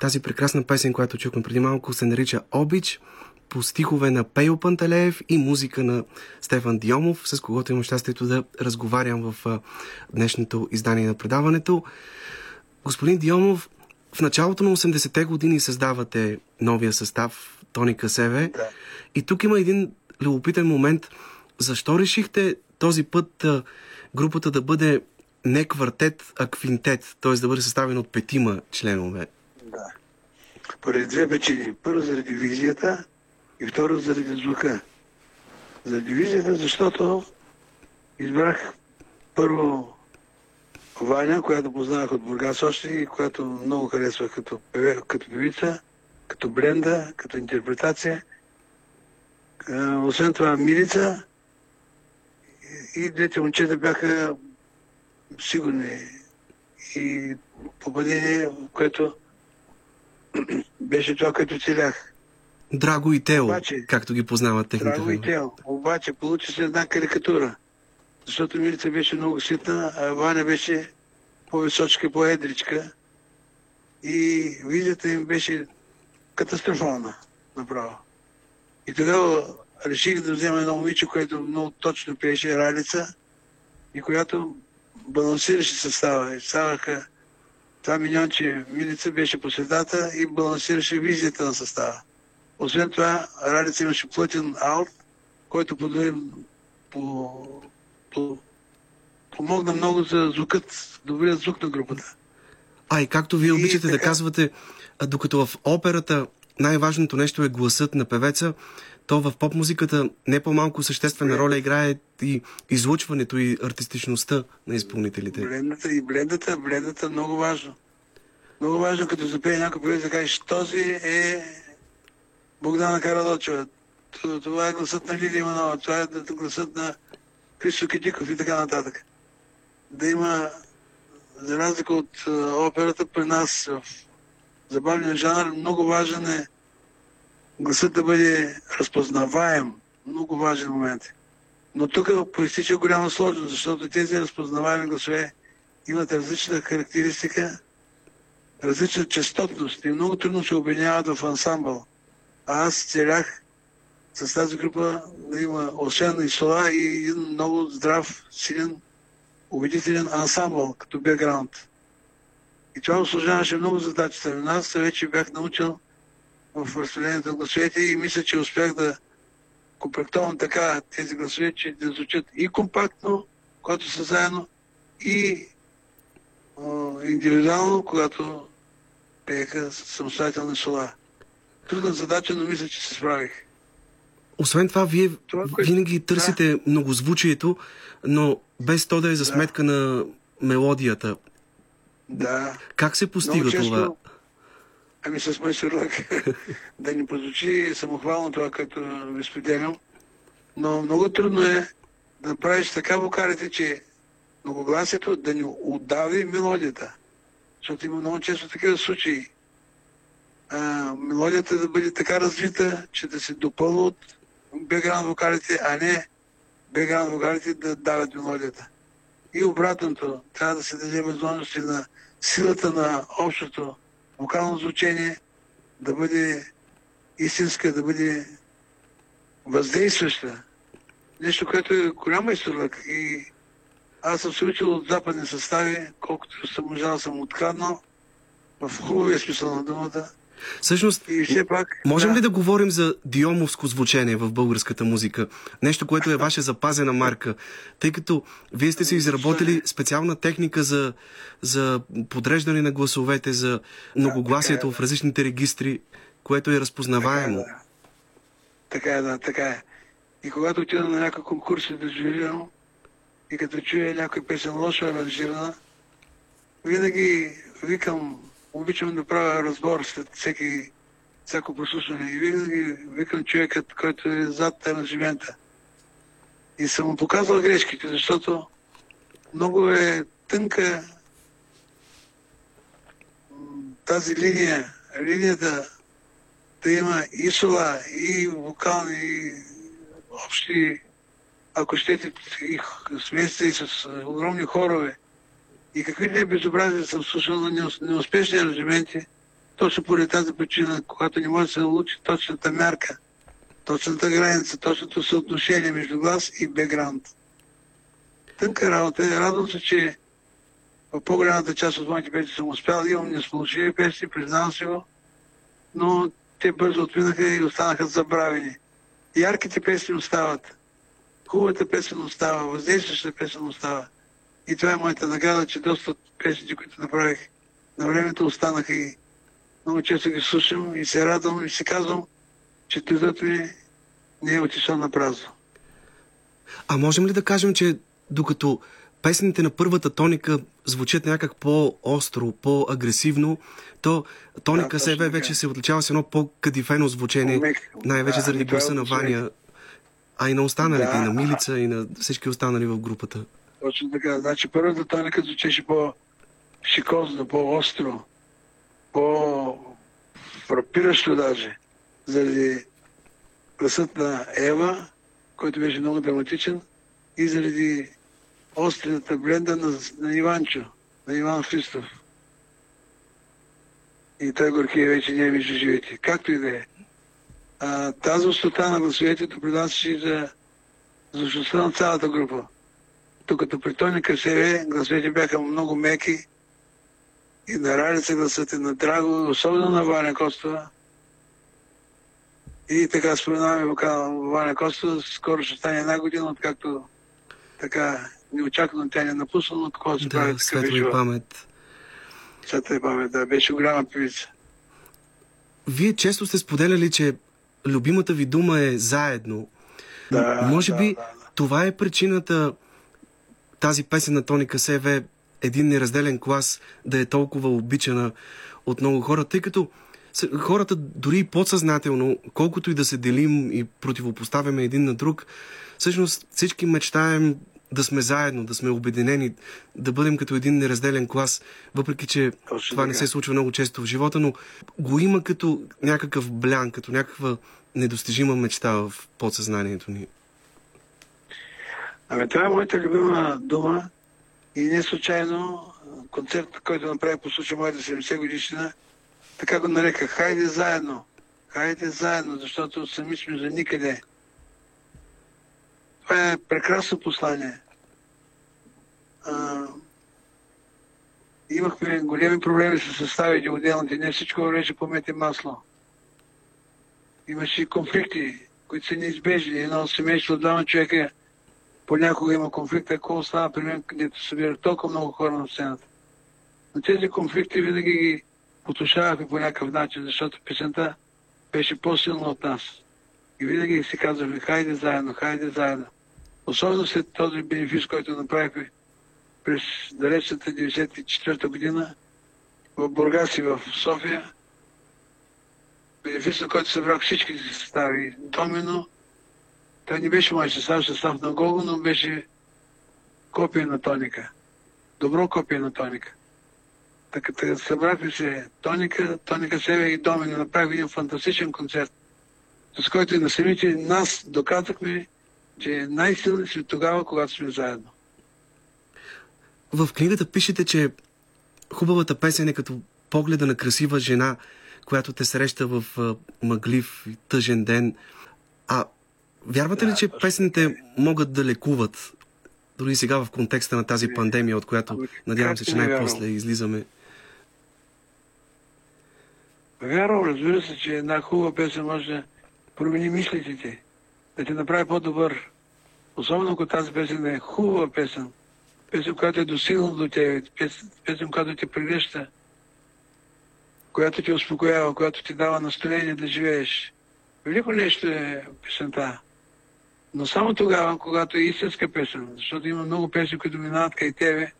Тази прекрасна песен, която чухме преди малко, се нарича Обич по стихове на Пейо Пантелеев и музика на Стефан Диомов, с когото имам щастието да разговарям в днешното издание на предаването. Господин Диомов, в началото на 80-те години създавате новия състав Тони Касеве. Да. И тук има един любопитен момент. Защо решихте този път групата да бъде не квартет, а квинтет, т.е. да бъде съставен от петима членове? Да. Поради две причини. Първо заради визията и второ заради звука. Заради визията, защото избрах първо Ваня, която познавах от Бургас още и която много харесвах като, като певица, като бленда, като интерпретация. Освен това Милица и двете момчета бяха сигурни и попадение, което беше това, което целях. Драго и Тео, Обаче, както ги познават техните Драго и фенове. тел. Обаче получи се една карикатура. Защото Милица беше много ситна, а Ваня беше по-височка, по-едричка. И визията им беше катастрофална, направо. И тогава реших да взема едно момиче, което много точно пееше Ралица и която балансираше състава. И ставаха това миньонче Милица беше по средата и балансираше визията на състава. Освен това, Ралица имаше плътен аут, който подобри по, по, помогна много за звукът, добрият звук на групата. А и както вие И обичате да така. казвате, докато в операта най-важното нещо е гласът на певеца, то в поп-музиката не по-малко съществена роля играе и излучването и артистичността на изпълнителите. Блендата и блендата, блендата е много важно. Много важно, като запее някой певец да кажеш, този е Богдана Карадочева, това е гласът на Лилия Иванова, това е гласът на Христо Китиков и така нататък. Да има, за разлика от операта, при нас в забавния жанр, много важен е гласът да бъде разпознаваем. Много важен момент. Но тук проистича голяма сложност, защото тези разпознаваеми гласове имат различна характеристика, различна частотност и много трудно се обединяват в ансамбъл. А аз целях с тази група да има освен и сола и един много здрав, силен, убедителен ансамбъл като бекграунд. И това осложняваше много задачата на нас. Вече бях научил в разпределението на гласовете и мисля, че успях да комплектовам така тези гласове, че да звучат и компактно, когато са заедно, и а, индивидуално, когато пееха самостоятелни сола. Трудна задача, но мисля, че се справих. Освен това, вие Това, винаги търсите многозвучието, но без то да е за сметка на мелодията. Да. Как се постига Много често, това? Ами с майсторлък, да ни прозвучи самохвално това, като ви споделям, но много трудно е да правиш така вокалите, че многогласието да ни отдави мелодията. Защото има много често такива случаи. А, мелодията да бъде така развита, че да се допълва от бекграунд вокалите, а не бекграунд вокалите да дават мелодията. И обратното, трябва да се даде възможност и на силата на общото вокално звучение да бъде истинска, да бъде въздействаща. Нещо, което е голяма изторлък. И аз съм се учил от западни състави, колкото съм можал съм откраднал, в хубавия смисъл на думата. Всъщност, И все пак... можем ли да говорим за диомовско звучение в българската музика? Нещо, което е ваша запазена марка. Тъй като вие сте си изработили специална техника за, за подреждане на гласовете, за многогласието в различните регистри, което е разпознаваемо. Така е, да, така е. И когато отида на някой конкурс и да журирам, и като чуя някой песен лошо аранжирана, винаги викам, обичам да правя разбор след всеки, всяко прослушване. И винаги викам човекът, който е зад аранжимента. И съм му показал грешките, защото много е тънка тази линия, линията да има и сола, и вокални, и общи, ако щете, и х- смесите и с огромни хорове. И какви ли безобразия съм слушал на неус- неуспешни аранжименти, точно поради тази причина, когато не може да се научи точната мярка, точната граница, точното съотношение между глас и бекграунд. Тънка работа е. Радвам се, че в по-голямата част от моите песни съм успял. Имам несполучливи песни, признавам се го, но те бързо отминаха и останаха забравени. Ярките песни остават. Хубавата песен остава, въздействащата песен остава. И това е моята награда, че доста от песните, които направих на времето, останаха и много често ги слушам и се радвам и си казвам, че трудът ми не е отишъл на празно. А можем ли да кажем, че докато песните на първата тоника звучат някак по-остро, по-агресивно, то тоника Да, СВ вече се отличава с едно по-кадифено звучение, най-вече заради е гласа на. Ваня, а и на останалите, Да. и на Милица, и на всички останали в групата. Точно така. Значи първата тоника звучеше по-шикозно, по-остро, по-фрапиращо даже. Заради гласът на Ева, който беше много драматичен, и заради острината бленда на, на Иванчо, на Иван Христов. И той горкия вече не е между живите. Както и да е. Тази острота на гласовете допринасяше за звучността на цялата група. Докато при Тоника СВ гласовете бяха много меки и на Ралица гласът и на Драго, особено на Ваня Костова. И така споменаваме вокал Ваня Костова, скоро ще стане една година, откакто така неочаквано тя не напусна, но такова се Да, светла и памет. Светла и памет, да, беше голяма певица. Вие често сте споделяли, че любимата ви дума е заедно. Да, Може да, би да, да. това е причината тази песен на Тоника СВ един неразделен клас да е толкова обичана от много хора, тъй като Хората дори и подсъзнателно, колкото и да се делим и противопоставяме един на друг, всъщност всички мечтаем да сме заедно, да сме обединени, да бъдем като един неразделен клас, въпреки че Точно това не се случва много често в живота, но го има като някакъв блян, като някаква недостижима мечта в подсъзнанието ни. Ами това е моята любима дума и не случайно концерт, който направи по случай моята 70 годишна, така го нарека Хайде заедно. Хайде заедно, защото сами сме за никъде. Това е прекрасно послание. А, имахме големи проблеми с съставите отделните. Не всичко вървеше по мет и масло. Имаше конфликти, които са неизбежни. Едно семейство двама човека понякога има конфликт, ако остава при мен, където събират толкова много хора на сцената. Но тези конфликти винаги ги потушавахме по някакъв начин, защото песента беше по-силна от нас. И винаги си казвахме, хайде заедно, хайде заедно. Особено след този бенефис, който направихме през далечната 94-та година в Бургас и в София. Бенефис, който събрах всички състави. Домино, той не беше мой състав, състав на Гого, но беше копия на Тоника. Добро копие на Тоника. Така, така събрахме се Тоника, Тоника Севе и Домино. Направих един фантастичен концерт, с който и на самите нас доказахме, че най-силни сме тогава, когато сме заедно. В книгата пишете, че хубавата песен е като погледа на красива жена, която те среща в мъглив и тъжен ден. А вярвате ли, че песните могат да лекуват? Дори сега в контекста на тази пандемия, от която Ами, надявам се, че най-после излизаме. Вярвам, разбира се, че една хубава песен може да промени мислите ти, да те направи по-добър. Особено ако тази песен е хубава песен, песен, която е достигнала до тебе, песен, песен, която те прегръща, която те успокоява, която ти дава настроение да живееш. Велико нещо е песента. Но само тогава, когато е истинска песен, защото има много песни, които минават край тебе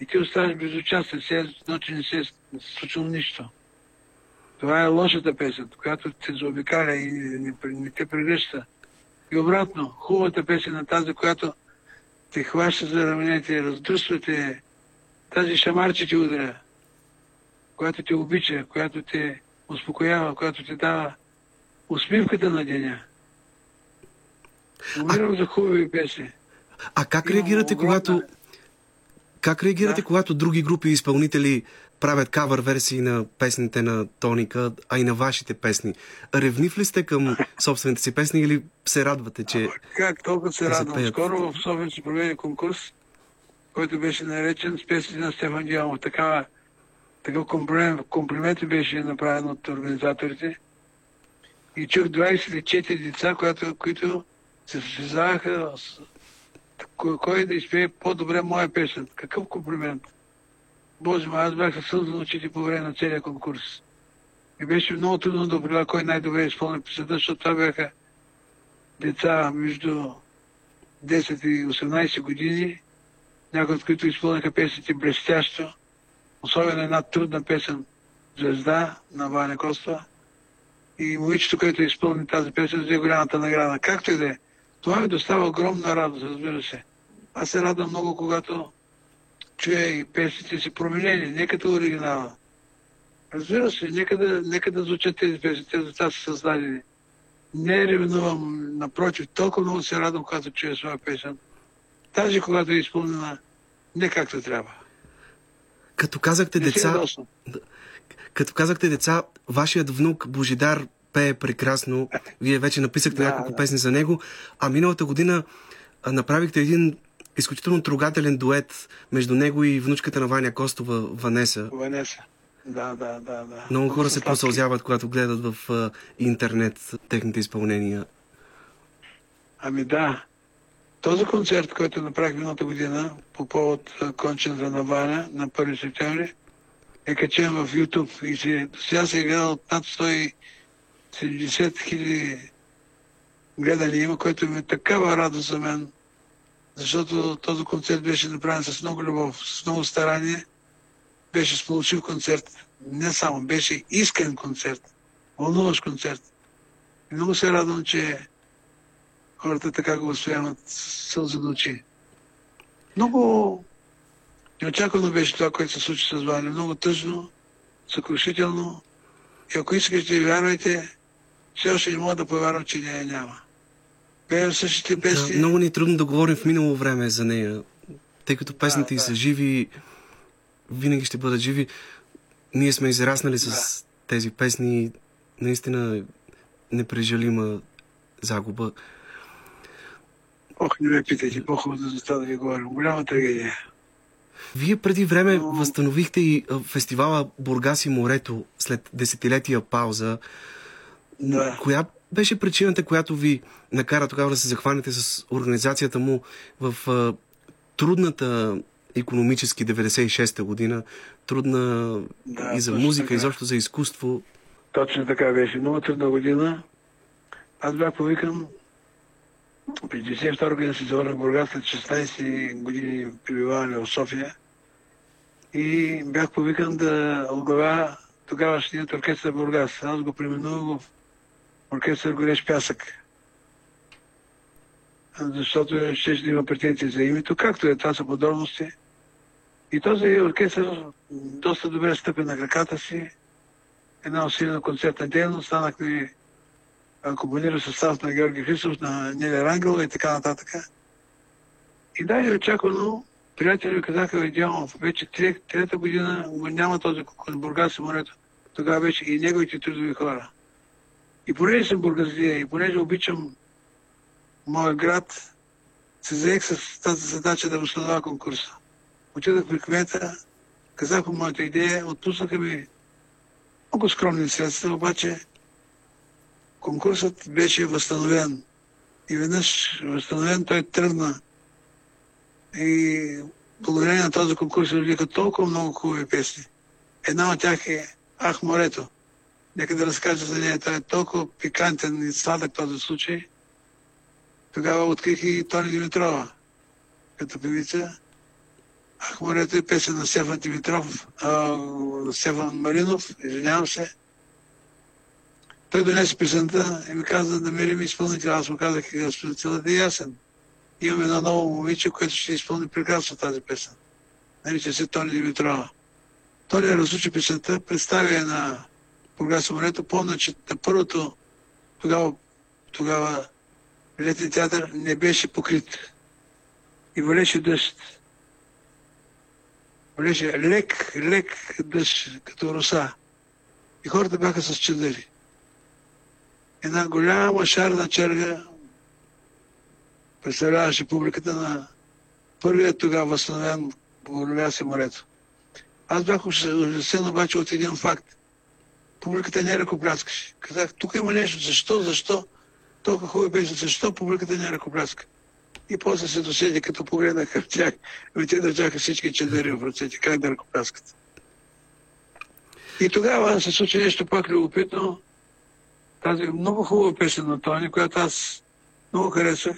и ти оставаш безучастен, все едно, че не се е случило нищо. Това е лошата песен, която те заобикаля и не, не те прегръща. И обратно, хубавата песен е тази, която те хваща за раменете, раздръсва те, тази шамарче ти удря, която те обича, която те успокоява, която ти дава усмивката на деня. Умирам за хубави песни. А как реагирате, огромна- когато... Как реагирате, Да. когато други групи изпълнители правят кавър версии на песните на Тоника, а и на вашите песни? Ревнив ли сте към собствените си песни или се радвате, че... Как толкова се радвам. пеят. Скоро в София се проведе конкурс, който беше наречен с песни на Стефан Дялмов. Такава, такъв комплимент, комплимент беше направен от организаторите. И чух 24 деца, които, които се състезаваха с- кой, кой да изпее по-добре моя песен. Какъв комплимент? Боже мой, аз бях със сълза очите по време на целия конкурс. И беше много трудно да определя кой най-добре изпълни песента, защото това бяха деца между 10 и 18 години, някои от които изпълниха песните блестящо, особено една трудна песен Звезда на Ваня Костова. И момичето, което изпълни тази песен, взе голямата награда. Както и да е. Това ми достава огромна радост, разбира се. Аз се радвам много, когато чуя и песните си променени, не като оригинала. Разбира се, нека да, нека да звучат тези песни, тези деца са създадени. Не ревнувам, напротив, толкова много се радвам, когато чуя своя песен. Тази, когато е изпълнена не както трябва. Като казахте Не деца, ядосно. като казахте деца, вашият внук Божидар пее прекрасно. Вие вече написахте да, няколко да. песни за него. А миналата година направихте един изключително трогателен дует между него и внучката на Ваня Костова, Ванеса. Ванеса. Да, да, да, да. Много хора се посълзяват, когато гледат в интернет техните изпълнения. Ами да. Този концерт, който направих миналата година по повод кончета на Ваня на 1 септември, е качен в YouTube и се, сега се е гледал над 100 70 хиляди гледания има, което ми е такава радост за мен, защото този концерт беше направен с много любов, с много старание. Беше сполучив концерт. Не само, беше искрен концерт. вълнуваш концерт. И много се радвам, че хората така го възприемат сълзи на очи. Много неочаквано беше това, което се случи с Ваня. Много тъжно, съкрушително. И ако искате, вярвайте, все още не мога да повярвам, че нея няма. Пея същите песни. Да, много ни е трудно да говорим в минало време за нея, тъй като песните Да, да. са живи, винаги ще бъдат живи. Ние сме израснали с тези песни, наистина непрежалима загуба. Ох, не ме питайте, по-хубаво за това да ви говорим. Голяма трагедия. Вие преди време възстановихте и фестивала Бургас и морето след десетилетия пауза. Да. Коя беше причината, която ви накара тогава да се захванете с организацията му в а, трудната економически 96-та година, трудна Да, и за музика, така. и изобщо за изкуство. Точно така беше. Много трудна година. Аз бях повикан при 92 година се завърнах в Бургас след 16 години пребиваване в София. И бях повикан да оглавя тогавашният оркестър в Бургас. Аз го преименувах в оркестър Горещ пясък. Защото ще да има претенции за името, както е, това са подробности. И този оркестър доста добре стъпи на краката си една усилена концертна дейност, станахме компонира състав на Георги Христов, на Неля Рангела и така нататък. И да, и очаквано, приятели казаха, Дионов, вече трет, трета година го няма този конкурс Бургас и морето. Тогава вече и неговите трудови хора. И понеже съм бургазлия и понеже обичам моя град, се заех с тази задача да възстановя конкурса. Отидах при кмета, казах по моята идея, отпуснаха ми много скромни средства, обаче конкурсът беше възстановен. И веднъж възстановен той тръгна. И благодарение на този конкурс родиха толкова много хубави песни. Една от тях е Ах, морето. Нека да разкажа за нея. Той е толкова пикантен и сладък този случай. Тогава открих и Тони Димитрова като певица. Ах, морето е песен на Стефан Димитров, а, Стефан Маринов, извинявам се. Той донесе песента и ми каза намерим изпълнител. Аз му казах, изпълнителът е ясен. Имам едно ново момиче, което ще изпълни прекрасно тази песен. Нарича се Тони Димитрова. Тони разучи песента, представя на Бургас морето. Помня, че на първото тогава, тогава летен театър не беше покрит. И валеше дъжд. Валеше лек, лек дъжд, като роса. И хората бяха с чадъри една голяма шарна черга представляваше публиката на първият тогава възстановен Боровя се морето. Аз бях ужасен обаче от един факт. Публиката не ръкопляскаше. Казах, тук има нещо. Защо? Защо? Толкова хубаво беше. Защо публиката не ръкопляска? И после се досети, като погледнах към тях, ами те държаха всички чадъри в ръцете. Как да ръкопляскат? И тогава се случи нещо пак любопитно тази много хубава песен на Тони, която аз много харесвах,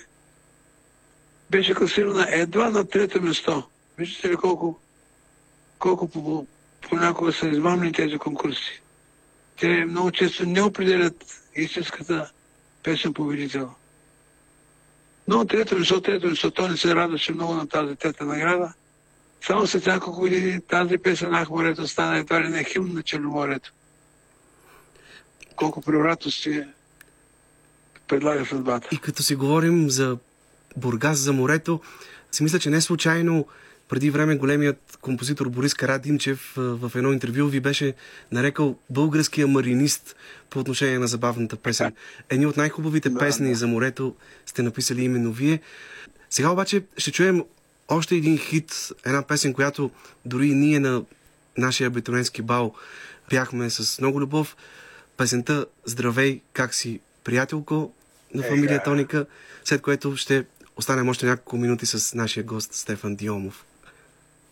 беше класирана едва на трето место. Виждате ли колко, колко по, понякога са измамни тези конкурси. Те много често не определят истинската песен победител. Но трето место, трето место, Тони се радваше много на тази трета награда. Само след няколко години тази песен Ах морето стана едва ли не химн на Черноморието колко превратности предлага съдбата. И като си говорим за Бургас, за морето, си мисля, че не случайно преди време големият композитор Борис Карадимчев в едно интервю ви беше нарекал българския маринист по отношение на забавната песен. Едни от най-хубавите Да, песни да. за морето сте написали именно вие. Сега обаче ще чуем още един хит, една песен, която дори и ние на нашия абитуренски бал пяхме с много любов. Песента Здравей, как си, приятелко на фамилия Еха. Тоника, след което ще останем още няколко минути с нашия гост Стефан Диомов.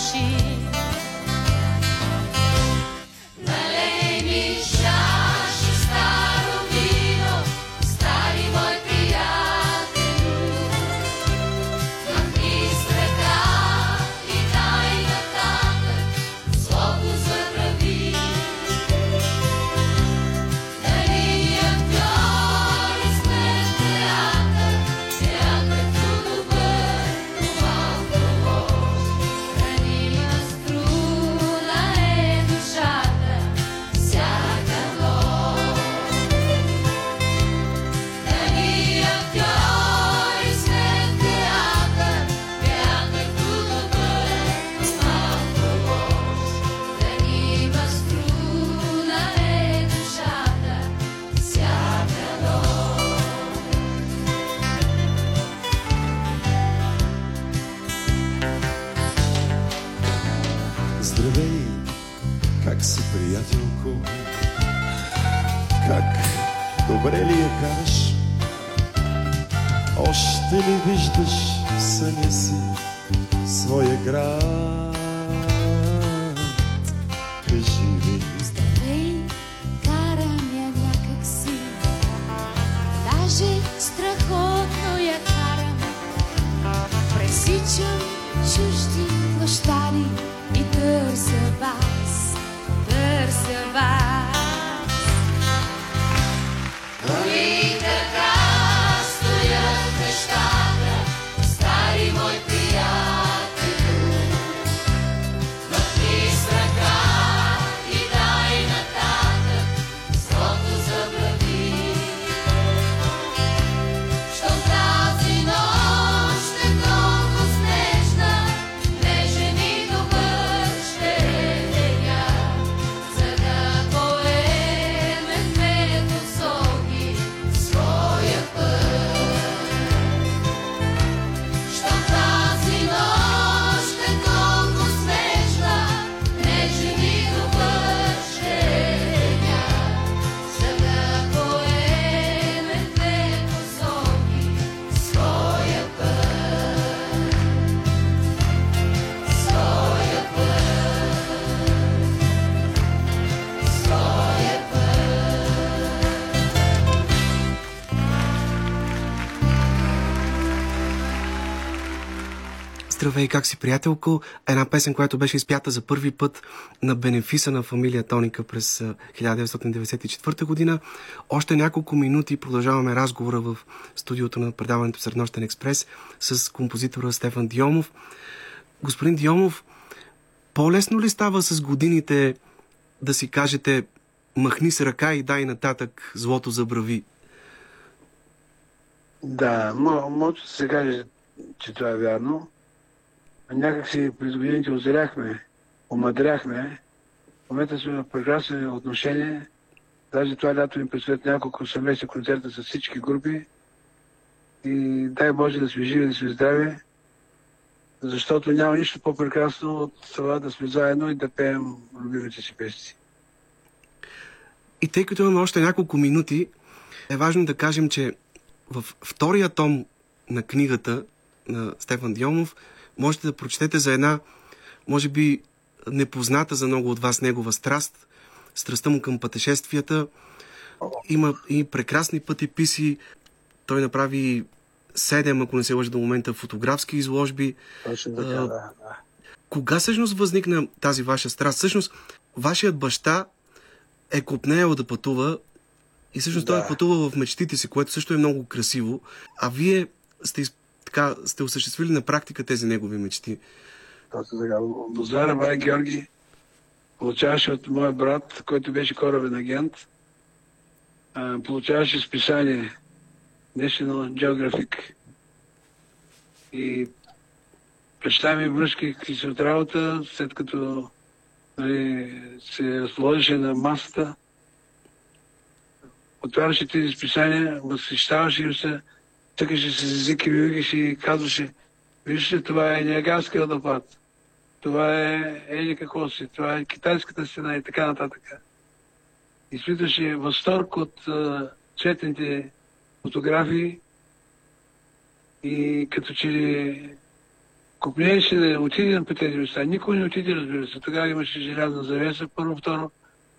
ни Здравей, как си, приятелко? Една песен, която беше изпята за първи път на бенефиса на фамилия Тоника през а, 1994 година. Още няколко минути продължаваме разговора в студиото на предаването Среднощен експрес с композитора Стефан Диомов. Господин Диомов, по-лесно ли става с годините да си кажете махни с ръка и дай нататък злото забрави? Да, мо- може да се каже, че това е вярно. Някак си през годините озряхме, омадряхме. В момента сме в прекрасни отношения. Даже това лято ми предстоят няколко съвместни концерта с всички групи. И дай Боже да сме живи, да сме здрави. Защото няма нищо по-прекрасно от това да сме заедно и да пеем любимите си песни. И тъй като имаме още няколко минути, е важно да кажем, че в втория том на книгата на Стефан Диомов можете да прочетете за една, може би, непозната за много от вас негова страст, страстта му към пътешествията. Има и прекрасни пътеписи. Той направи седем, ако не се лъжа до момента, фотографски изложби. Точно така, да. да. Кога всъщност възникна тази ваша страст? Всъщност, вашият баща е копнеял да пътува и всъщност той Да. е пътувал в мечтите си, което също е много красиво, а вие сте, така, сте осъществили на практика тези негови мечти. Точно така. Лозара Май Георги получаваше от моя брат, който беше корабен агент, получаваше списание National Geographic. И баща ми връшки си от работа, след като нали, се разложеше на масата, отваряше тези списания, възхищаваше им се, тъкаше с език и викаше и казваше, вижте, това е Ниагарския водопад, това е еди какво си, това е китайската стена и така нататък. Изпитваше възторг от а, четените фотографии и като че ли купнееше да отиде по тези места. Никой не отиде, разбира се. Тогава имаше желязна завеса, първо, второ.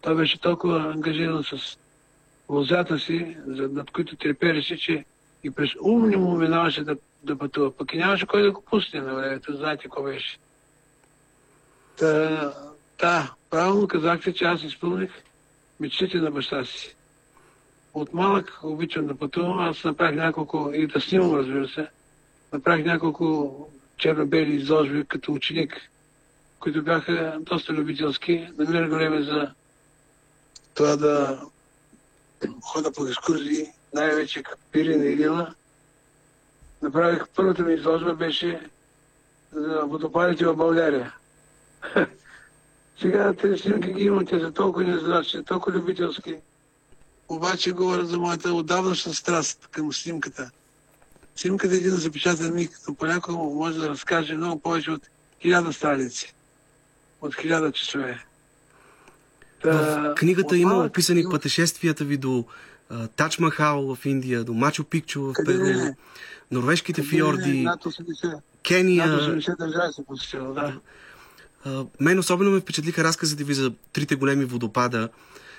Той беше толкова ангажиран с лозата си, над които трепереше, че и през ум не му минаваше да, да пътува. Пък и нямаше кой да го пусне на времето. Знаете какво беше. Та, да, правилно казахте, че аз изпълних мечтите на баща си. От малък обичам да пътувам. Аз направих няколко, и да снимам, разбира се, направих няколко черно-бели изложби като ученик, които бяха доста любителски. Намирах време за това да хода по екскурзии, най-вече Пирина и Лила. Направих първата ми изложба беше за водопадите в България. Сега тези снимки ги имам, те са толкова незрачни, толкова любителски. Обаче говоря за моята отдавнашна страст към снимката. Снимката е един запечатан миг, но понякога може да разкаже много повече от хиляда страници. От хиляда часове. В книгата има описани пътешествията ви до Тач Махал в Индия, до Мачо Пикчо в Перу, не? норвежките Къде? Над 80. Кения. Над 80 държави се посетила, да. А, Мен особено ме впечатлиха разказите ви за трите големи водопада,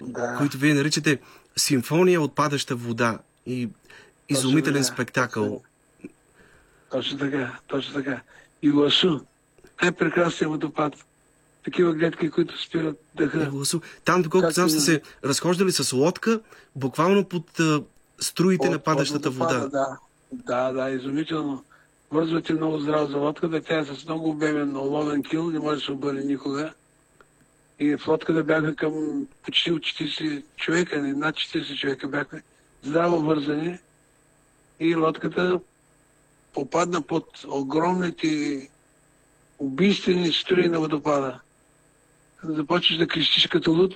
да. които вие наричате симфония от падаща вода и изумителен така, спектакъл. Точно така, точно така. И Ласу. Най-прекрасният водопад. Такива гледки, които спират дъха. Там, доколкото знам, сте се разхождали с лодка, буквално под а, струите на От- падащата от вода. Да, да, да, изумително. Вързвате много здраво за лодката, тя е с много обемен ловен кил, не може да се обърне никога. И в лодката бяха към почти от 40 човека, не над 40 човека бяха здраво вързани. И лодката попадна под огромните убийствени струи на водопада. Започваш да крещиш като луд.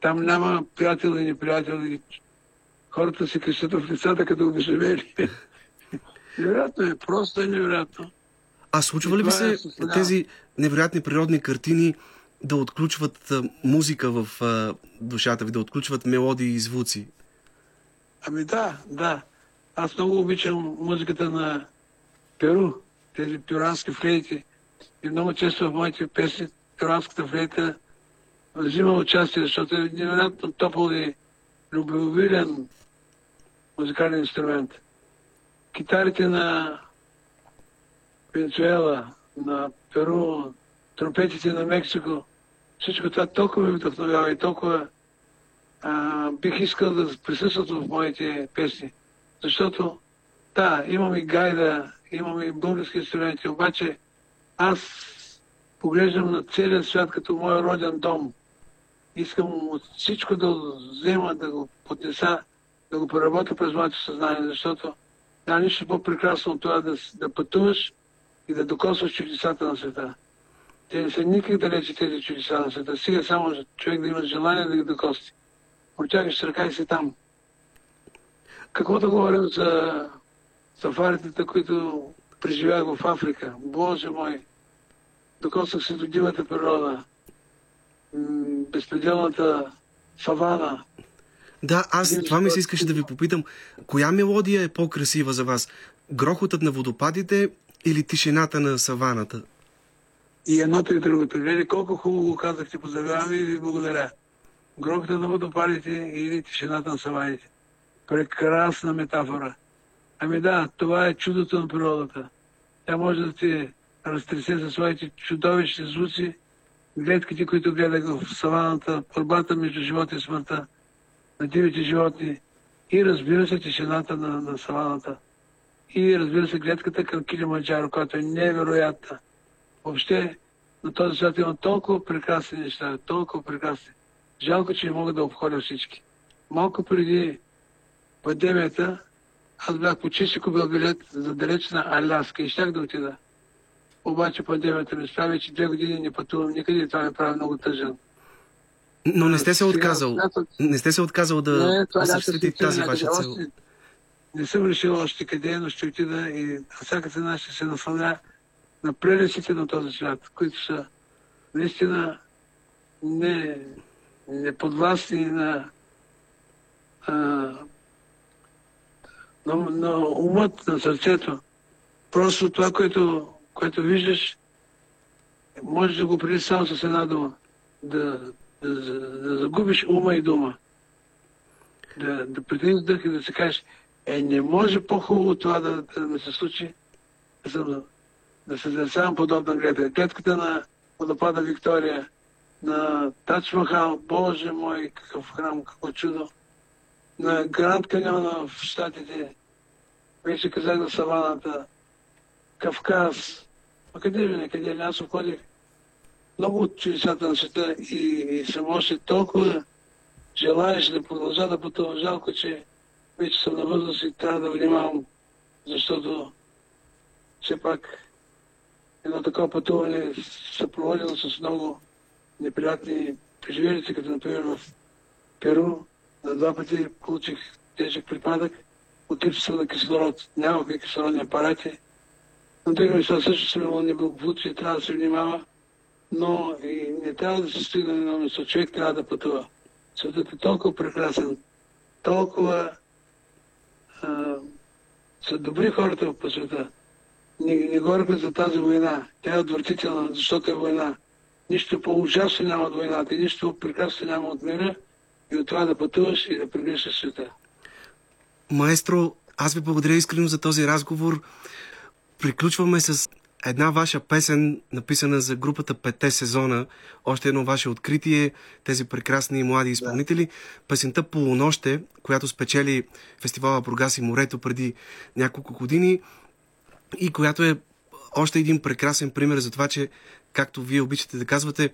Там няма приятел и неприятел. И хората се крещат в лицата, като го живели. Невероятно е, просто е невероятно. А случва ли ви е се състояние. тези невероятни природни картини да отключват музика в а, душата ви, да отключват мелодии и звуци? Ами да, да. Аз много обичам музиката на Перу, тези пюрански флейти. И много често в моите песни пюранската флейта взима участие, защото е невероятно топъл и любовилен музикален инструмент. Китарите на Венецуела, на Перу, тромпетите на Мексико, всичко това толкова ме вдъхновява и толкова а, бих искал да присъстват в моите песни. Защото, да, имам и гайда, имам и български инструменти, обаче аз поглеждам на целия свят като мой роден дом. Искам от всичко да взема, да го поднеса, да го преработя през моето съзнание, защото няма нищо по-прекрасно от това да, да пътуваш и да докосваш чудесата на света. Те не са никак далече тези чудеса на света. Сега само човек да има желание да ги докости. Протягаш ръка и си там. Какво да говорим за сафаритата, които преживях в Африка? Боже мой! Докосвах се до дивата природа, безпределната савана. Да, аз Вие това ми се искаше да ви попитам. Коя мелодия е по-красива за вас? Грохотът на водопадите или тишината на саваната? И едното и другото. Гледай колко хубаво казахте, поздравявам и ви благодаря. Грохата на водопадите или тишината на саваните. Прекрасна метафора. Ами да, това е чудото на природата. Тя може да те разтресе със своите чудовищни звуци, гледките, които гледах в саваната, борбата между живота и смъртта на дивите животни и разбира се тишината на, на саваната. И разбира се гледката към Килиманджаро, която е невероятна. Въобще на този свят има толкова прекрасни неща, толкова прекрасни. Жалко, че не мога да обходя всички. Малко преди пандемията, аз бях по чистико бил билет за далечна Аляска и щях да отида. Обаче пандемията ми справи, че две години не пътувам никъде и това ме прави много тъжен. Но не сте се отказал. Не сте се отказал да Не, осъществите ще тази ваша цел. Не съм решил още къде, но ще отида и на всяка цена ще се наслоня на прелесите на този свят, които са наистина не, не подвластни на, а, на, на умът, на сърцето. Просто това, което, което виждаш, можеш да го преди само с една дума. Да, да, да, да загубиш ума и дума да, да притегнеш дъх и да се кажеш, е, не може по-хубаво това да, да ми се случи, да, да се заресявам подобна гледка. Клетката на водопада Виктория, на Тач Махал, Боже мой, какъв храм, какво чудо, на Гранд Каньона в Штатите, вече казах на Саваната, Кавказ, къде не, къде ли, аз ходих много от чудесата на света и, и съм още толкова желаеш да продължа да пътувам. Жалко, че вече съм на възраст и трябва да внимавам, защото все пак едно такова пътуване е съпроводено с много неприятни преживелици, като например в Перу. На два пъти получих тежък припадък от липса на кислород. Нямах кислородни апарати. Други неща също са имало неблагополучие, трябва да се внимава. Но и не трябва да се стигне на едно. Човек трябва да пътува. Светът е толкова прекрасен, толкова а, са добри хората по света. Не, не говорихме за тази война. Тя е отвратителна, защото е война. Нищо по-ужасно няма от войната, нищо прекрасно няма от мира и от това да пътуваш и да прегреш света. Маестро, аз ви благодаря искрено за този разговор. Приключваме с една ваша песен, написана за групата Пете сезона. Още едно ваше откритие, тези прекрасни млади изпълнители. Песента Полуноще, която спечели фестивала Бургас и морето преди няколко години и която е още един прекрасен пример за това, че, както вие обичате да казвате,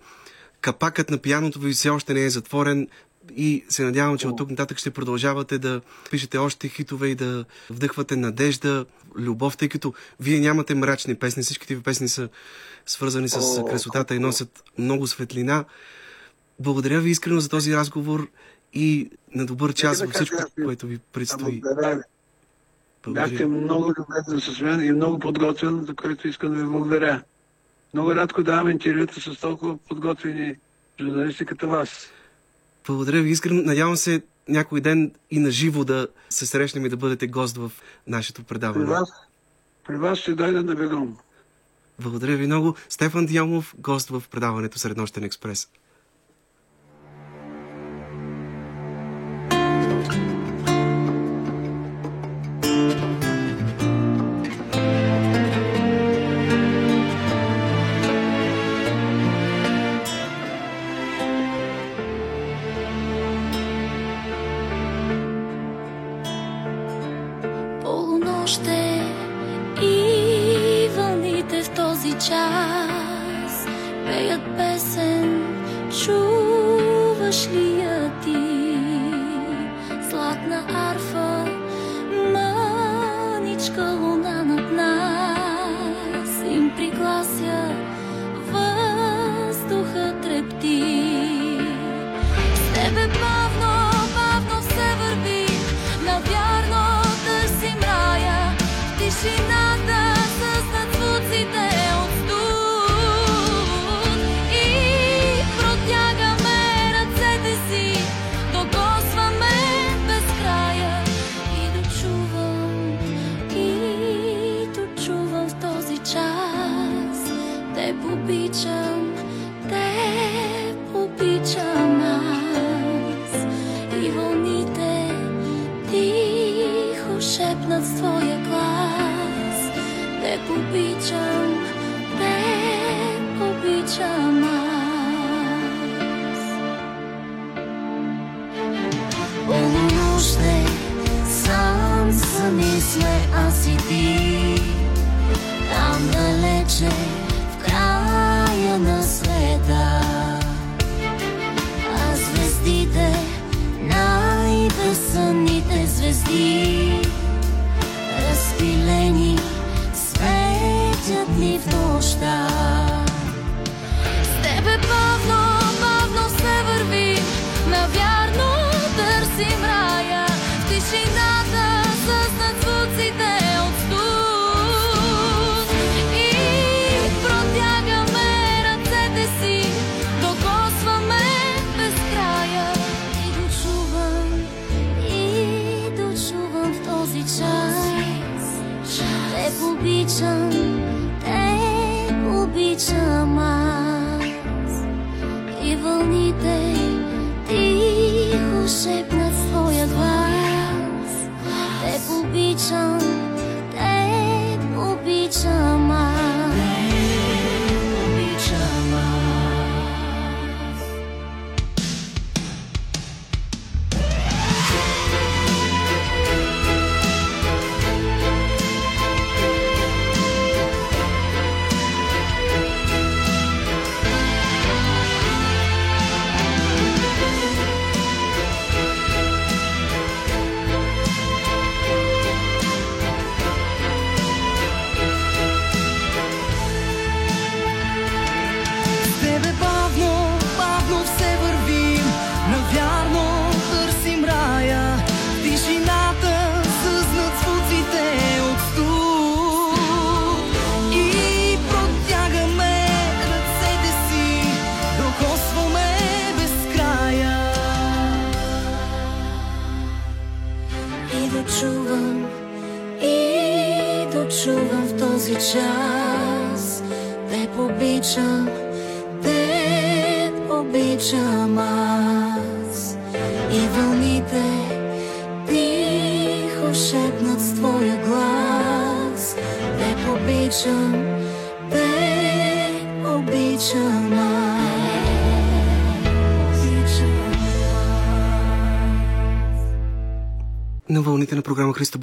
капакът на пияното ви все още не е затворен и се надявам, че от тук нататък ще продължавате да пишете още хитове и да вдъхвате надежда, любов, тъй като вие нямате мрачни песни. Всичките ви песни са свързани с красотата и носят много светлина. Благодаря ви искрено за този разговор и на добър час във всичко, което ви предстои. Бяхте много любезни с мен и много подготвен, за което искам да ви благодаря. Много рядко давам интервюта с толкова подготвени журналисти като вас. Благодаря ви искрено. Надявам се някой ден и на живо да се срещнем и да бъдете гост в нашето При предаване. вас, при вас ще дойда на бегом. Благодаря ви много. Стефан Дямов, гост в предаването Среднощен експрес.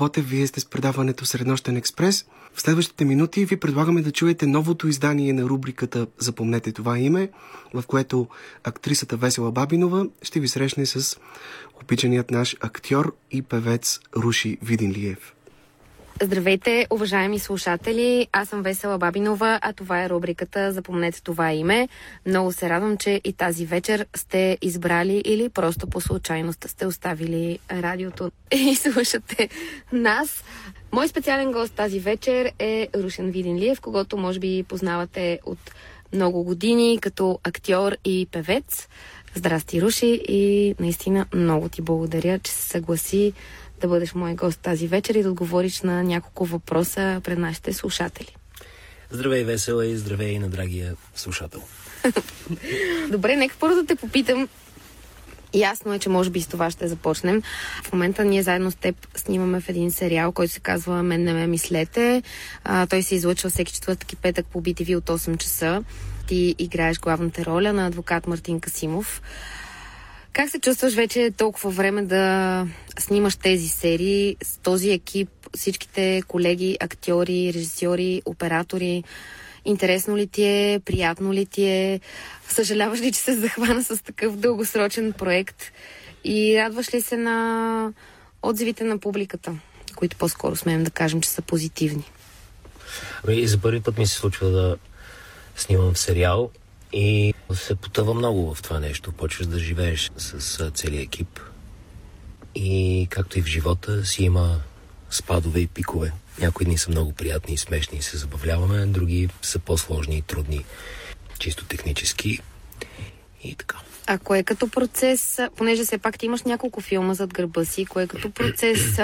Ботев, вие сте с предаването Среднощен експрес. В следващите минути ви предлагаме да чуете новото издание на рубриката Запомнете това име, в което актрисата Весела Бабинова ще ви срещне с обичаният наш актьор и певец Руши Видинлиев. Здравейте, уважаеми слушатели! Аз съм Весела Бабинова, а това е рубриката Запомнете това име. Много се радвам, че и тази вечер сте избрали или просто по случайност сте оставили радиото и слушате нас. Мой специален гост тази вечер е Рушен Видинлиев, когато може би познавате от много години като актьор и певец. Здрасти, Руши, и наистина много ти благодаря, че се съгласи да бъдеш мой гост тази вечер и да отговориш на няколко въпроса пред нашите слушатели. Здравей, весела и здравей на драгия слушател. Добре, нека първо да те попитам. Ясно е, че може би с това ще започнем. В момента ние заедно с теб снимаме в един сериал, който се казва Мен не ме мислете. А, той се излъчва всеки четвъртък и петък по BTV от 8 часа. Ти играеш главната роля на адвокат Мартин Касимов. Как се чувстваш вече толкова време да снимаш тези серии с този екип, всичките колеги, актьори, режисьори, оператори? Интересно ли ти е? Приятно ли ти е? Съжаляваш ли, че се захвана с такъв дългосрочен проект? И радваш ли се на отзивите на публиката, които по-скоро смеем да кажем, че са позитивни? Ами, за първи път ми се случва да снимам сериал и се потъва много в това нещо. Почваш да живееш с целият екип. И както и в живота си има спадове и пикове. Някои дни са много приятни и смешни и се забавляваме, други са по-сложни и трудни, чисто технически. И така. А кое е като процес, понеже все пак ти имаш няколко филма зад гърба си, кое е като процес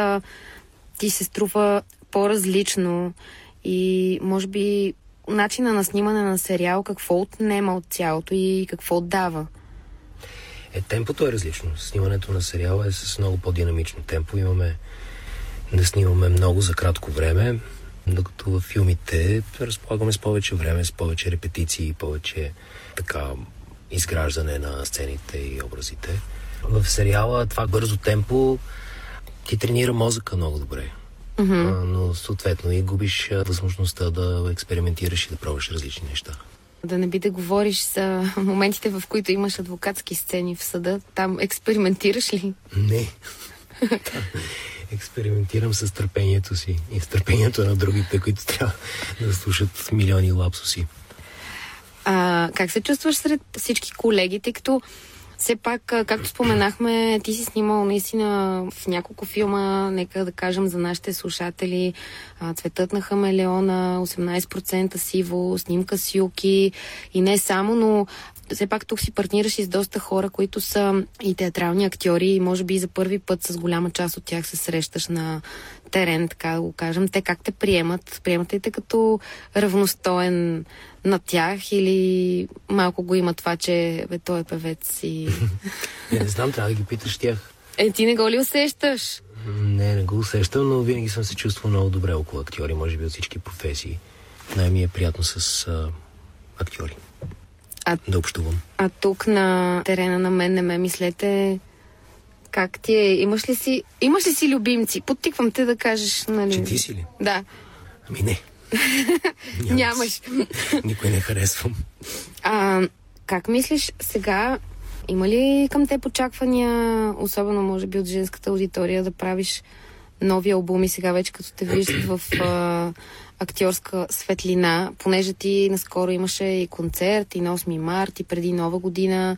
ти се струва по-различно и може би начина на снимане на сериал, какво отнема от цялото и какво дава? Е, темпото е различно. Снимането на сериала е с много по-динамично темпо. Имаме да снимаме много за кратко време, докато във филмите разполагаме с повече време, с повече репетиции, повече така изграждане на сцените и образите. В сериала това бързо темпо ти тренира мозъка много добре. Mm-hmm. А, но съответно и губиш възможността да експериментираш и да пробваш различни неща. Да не би да говориш за моментите, в които имаш адвокатски сцени в съда. Там експериментираш ли? Не. Експериментирам с търпението си и с търпението на другите, които трябва да слушат милиони лапсуси. А, как се чувстваш сред всички колеги, тъй като все пак, както споменахме, ти си снимал наистина в няколко филма, нека да кажем за нашите слушатели, Цветът на хамелеона, 18% сиво, снимка с юки. И не само, но все пак тук си партнираш и с доста хора, които са и театрални актьори. И може би за първи път с голяма част от тях се срещаш на терен, така да го кажем. Те как те приемат? Приемат ли те като равностоен на тях или малко го има това, че бе, той е певец и... Я не знам, трябва да ги питаш тях. Е, ти не го ли усещаш? Не, не го усещам, но винаги съм се чувствал много добре около актьори, може би от всички професии. Най-ми е приятно с а, актьори. А, да общувам. А тук на терена на мен не ме мислете как ти е? Имаш ли си, имаш ли си любимци? Подтиквам те да кажеш, нали? Че ти си ли? Да. Ами не. Нямаш. Никой не харесвам. А, как мислиш сега, има ли към те очаквания, особено може би от женската аудитория, да правиш нови албуми сега вече като те виждат в а, актьорска светлина, понеже ти наскоро имаше и концерт и на 8 март и преди нова година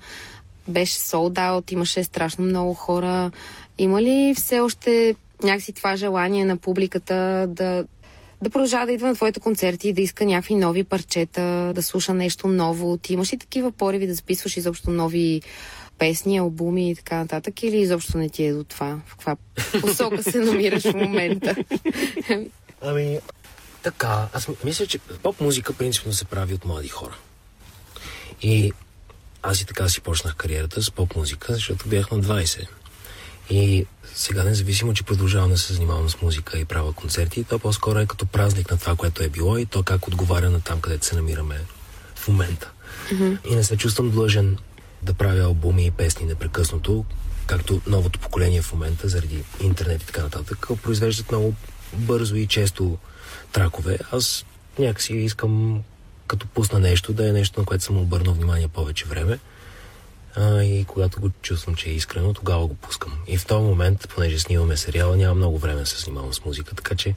беше sold out, имаше страшно много хора. Има ли все още някакси това желание на публиката да, да продължава да идва на твоите концерти, да иска някакви нови парчета, да слуша нещо ново? Ти имаш ли такива пориви да записваш изобщо нови песни, албуми и така нататък? Или изобщо не ти е до това? В каква посока се намираш в момента? Ами, така, аз мисля, че поп музика принципно се прави от млади хора. И аз и така си почнах кариерата с поп музика, защото бях на 20. И сега, независимо, че продължавам да се занимавам с музика и правя концерти, то по-скоро е като празник на това, което е било и то как отговаря на там, където се намираме в момента. Mm-hmm. И не се чувствам длъжен да правя албуми и песни непрекъснато, както новото поколение в момента, заради интернет и така нататък, произвеждат много бързо и често тракове. Аз някакси искам като пусна нещо, да е нещо, на което съм обърнал внимание повече време. А, и когато го чувствам, че е искрено, тогава го пускам. И в този момент, понеже снимаме сериала, няма много време да се снимавам с музика, така че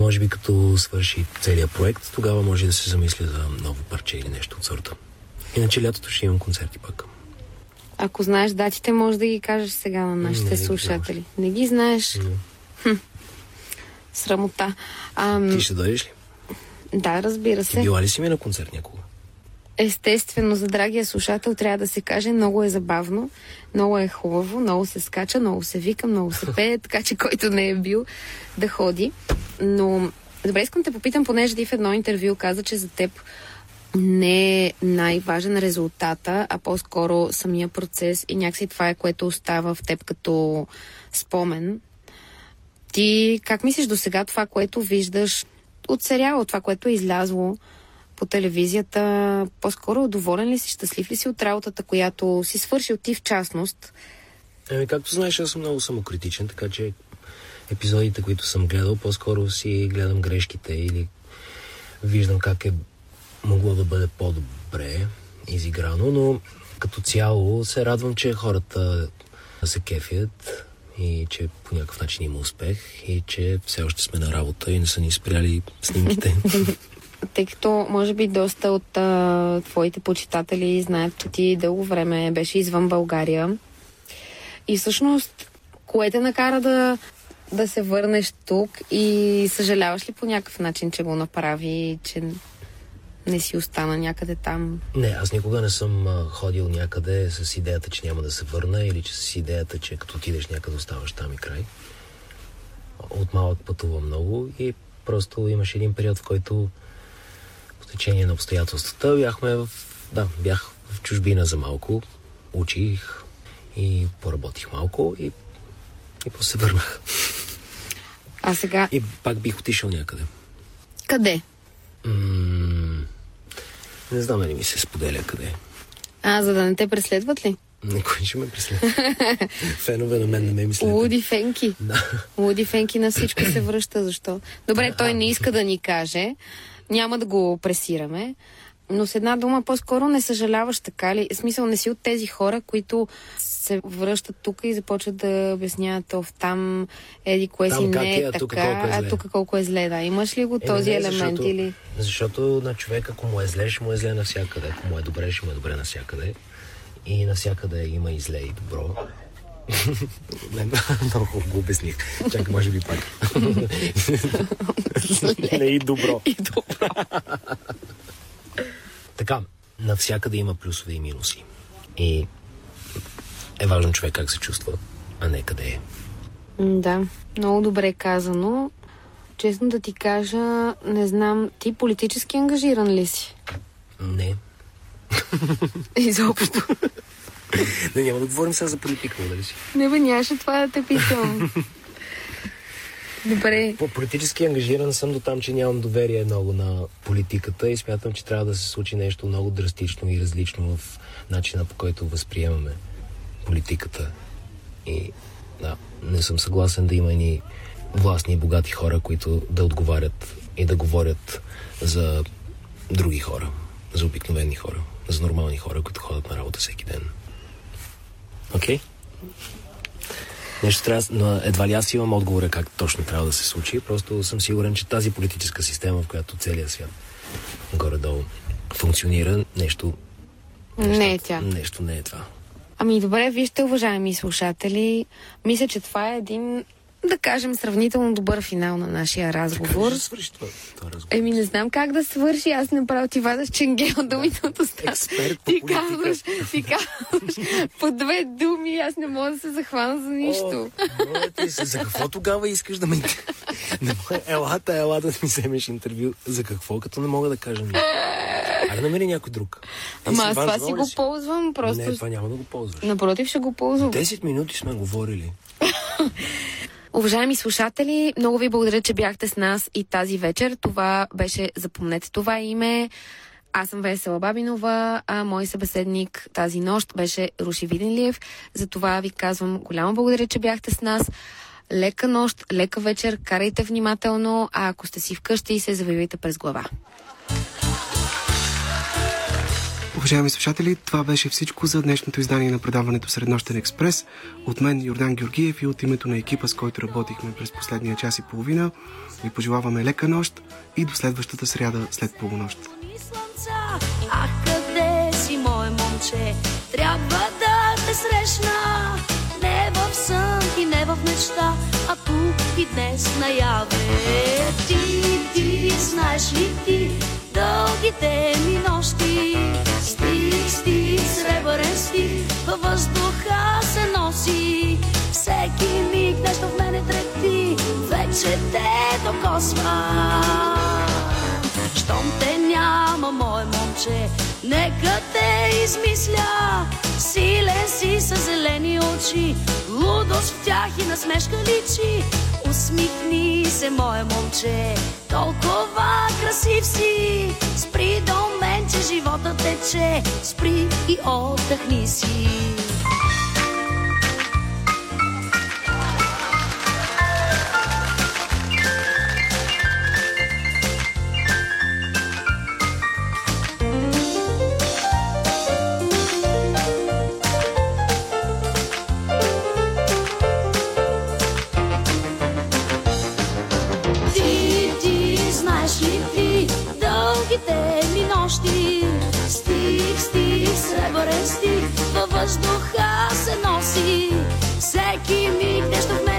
може би като свърши целият проект, тогава може да се замисля за ново парче или нещо от сорта. Иначе лятото ще имам концерти пък. Ако знаеш датите, може да ги кажеш сега на нашите не, слушатели. Не ги знаеш? Не. Хм. Срамота. Ам... Ти ще дойдеш ли? Да, разбира се. Била ли си ми на концерт някога? Естествено, за драгия слушател трябва да се каже, много е забавно, много е хубаво, много се скача, много се вика, много се пее, така че който не е бил да ходи. Но, добре, искам да те попитам, понеже ти в едно интервю каза, че за теб не е най-важен резултата, а по-скоро самия процес и някакси това е, което остава в теб като спомен. Ти как мислиш до сега това, което виждаш от сериала, това, което е излязло по телевизията, по-скоро доволен ли си, щастлив ли си от работата, която си свършил ти в частност? Еми, както знаеш, аз съм много самокритичен, така че епизодите, които съм гледал, по-скоро си гледам грешките или виждам как е могло да бъде по-добре изиграно, но като цяло се радвам, че хората се кефят и че по някакъв начин има успех и че все още сме на работа и не са ни спряли снимките. Тъй като може би доста от а, твоите почитатели знаят, че ти дълго време беше извън България. И всъщност, кое те накара да, да се върнеш тук и съжаляваш ли по някакъв начин, че го направи, че не си остана някъде там? Не, аз никога не съм ходил някъде с идеята, че няма да се върна или че с идеята, че като отидеш някъде оставаш там и край. От малък пътувам много и просто имаше един период, в който в течение на обстоятелствата бяхме в... Да, бях в чужбина за малко, учих и поработих малко и, и после се върнах. А сега... И пак бих отишъл някъде. Къде? М- не знам дали ми се споделя къде. А, за да не те преследват ли? Никой ще ме преследва. Фенове на мен не ме мислят. Луди Фенки. Да. Луди Фенки на всичко се връща. Защо? Добре, той не иска да ни каже. Няма да го пресираме. Но с една дума по-скоро не съжаляваш така ли? В смисъл не си от тези хора, които се връщат тук и започват да обясняват в там еди кое там си не е, е а тук така, колко е зле. а тук колко е зле. Да. Имаш ли го Е, този не, елемент защото, или... Защото на човек, ако му е зле, ще му е зле навсякъде. Ако му е добре, ще му е добре навсякъде. И навсякъде има и зле и добро. Не, много го обясних. Чакай, може би пак. Не и добро. И добро. Така, навсякъде има плюсове и минуси. И е важно човек как се чувства, а не къде е. Да, много добре казано. Честно да ти кажа, не знам, ти политически ангажиран ли си? Не. Изобщо. Не, няма да говорим сега за политика, дали си? Не бе, нямаше това да те питам. Добре. По политически ангажиран съм до там, че нямам доверие много на политиката и смятам, че трябва да се случи нещо много драстично и различно в начина по който възприемаме политиката. И да, не съм съгласен да има ни властни и богати хора, които да отговарят и да говорят за други хора, за обикновени хора, за нормални хора, които ходят на работа всеки ден. Окей? Okay? Нещо трябва, но едва ли аз имам отговора как точно трябва да се случи. Просто съм сигурен, че тази политическа система, в която целият свят горе-долу функционира, нещо... Не е тя. Нещо не е това. Ами добре, вижте, уважаеми слушатели, мисля, че това е един да кажем, сравнително добър финал на нашия разговор. Как свърши това, това разговор? Еми, не знам как да свърши. Аз направо ти вадаш ченгел думите от устата. Експерт по ти казваш, ти казваш по две думи, аз не мога да се захвана за нищо. О, се, за какво тогава искаш да ме... не мога, елата, ела да ми вземеш интервю. За какво, като не мога да кажа нищо? Айде намери някой друг. Ама аз това си го ползвам, просто... Не, това няма да го ползваш. Напротив, ще го ползвам. 10 минути сме говорили. Уважаеми слушатели, много ви благодаря, че бяхте с нас и тази вечер. Това беше, запомнете това име. Аз съм Весела Бабинова, а мой събеседник тази нощ беше Руши Виденлиев. За това ви казвам голямо благодаря, че бяхте с нас. Лека нощ, лека вечер, карайте внимателно, а ако сте си вкъщи, се завивайте през глава. Уважаеми слушатели, това беше всичко за днешното издание на предаването Среднощен експрес. От мен Йордан Георгиев и от името на екипа, с който работихме през последния час и половина, ви пожелаваме лека нощ и до следващата сряда след полунощ. Ах къде си, мое момче? Трябва да те срещна, не в сън и не в мечта, а тук и днес наяве. Ти, ти, знаеш ли ти, дългите ми нощи, сребърен стих, във въздуха се носи. Всеки миг нещо в мене трепти, вече те докосва. Щом те няма, мое момче, нека те измисля. Силен си с зелени очи, лудост в тях и насмешка личи. Усмихни се, мое момче, толкова красив си. Спри до мен, че живота тече, спри и отдъхни си. сладките ми нощи. Стих, стих, сребърен стих, във въздуха се носи. Всеки миг нещо в мен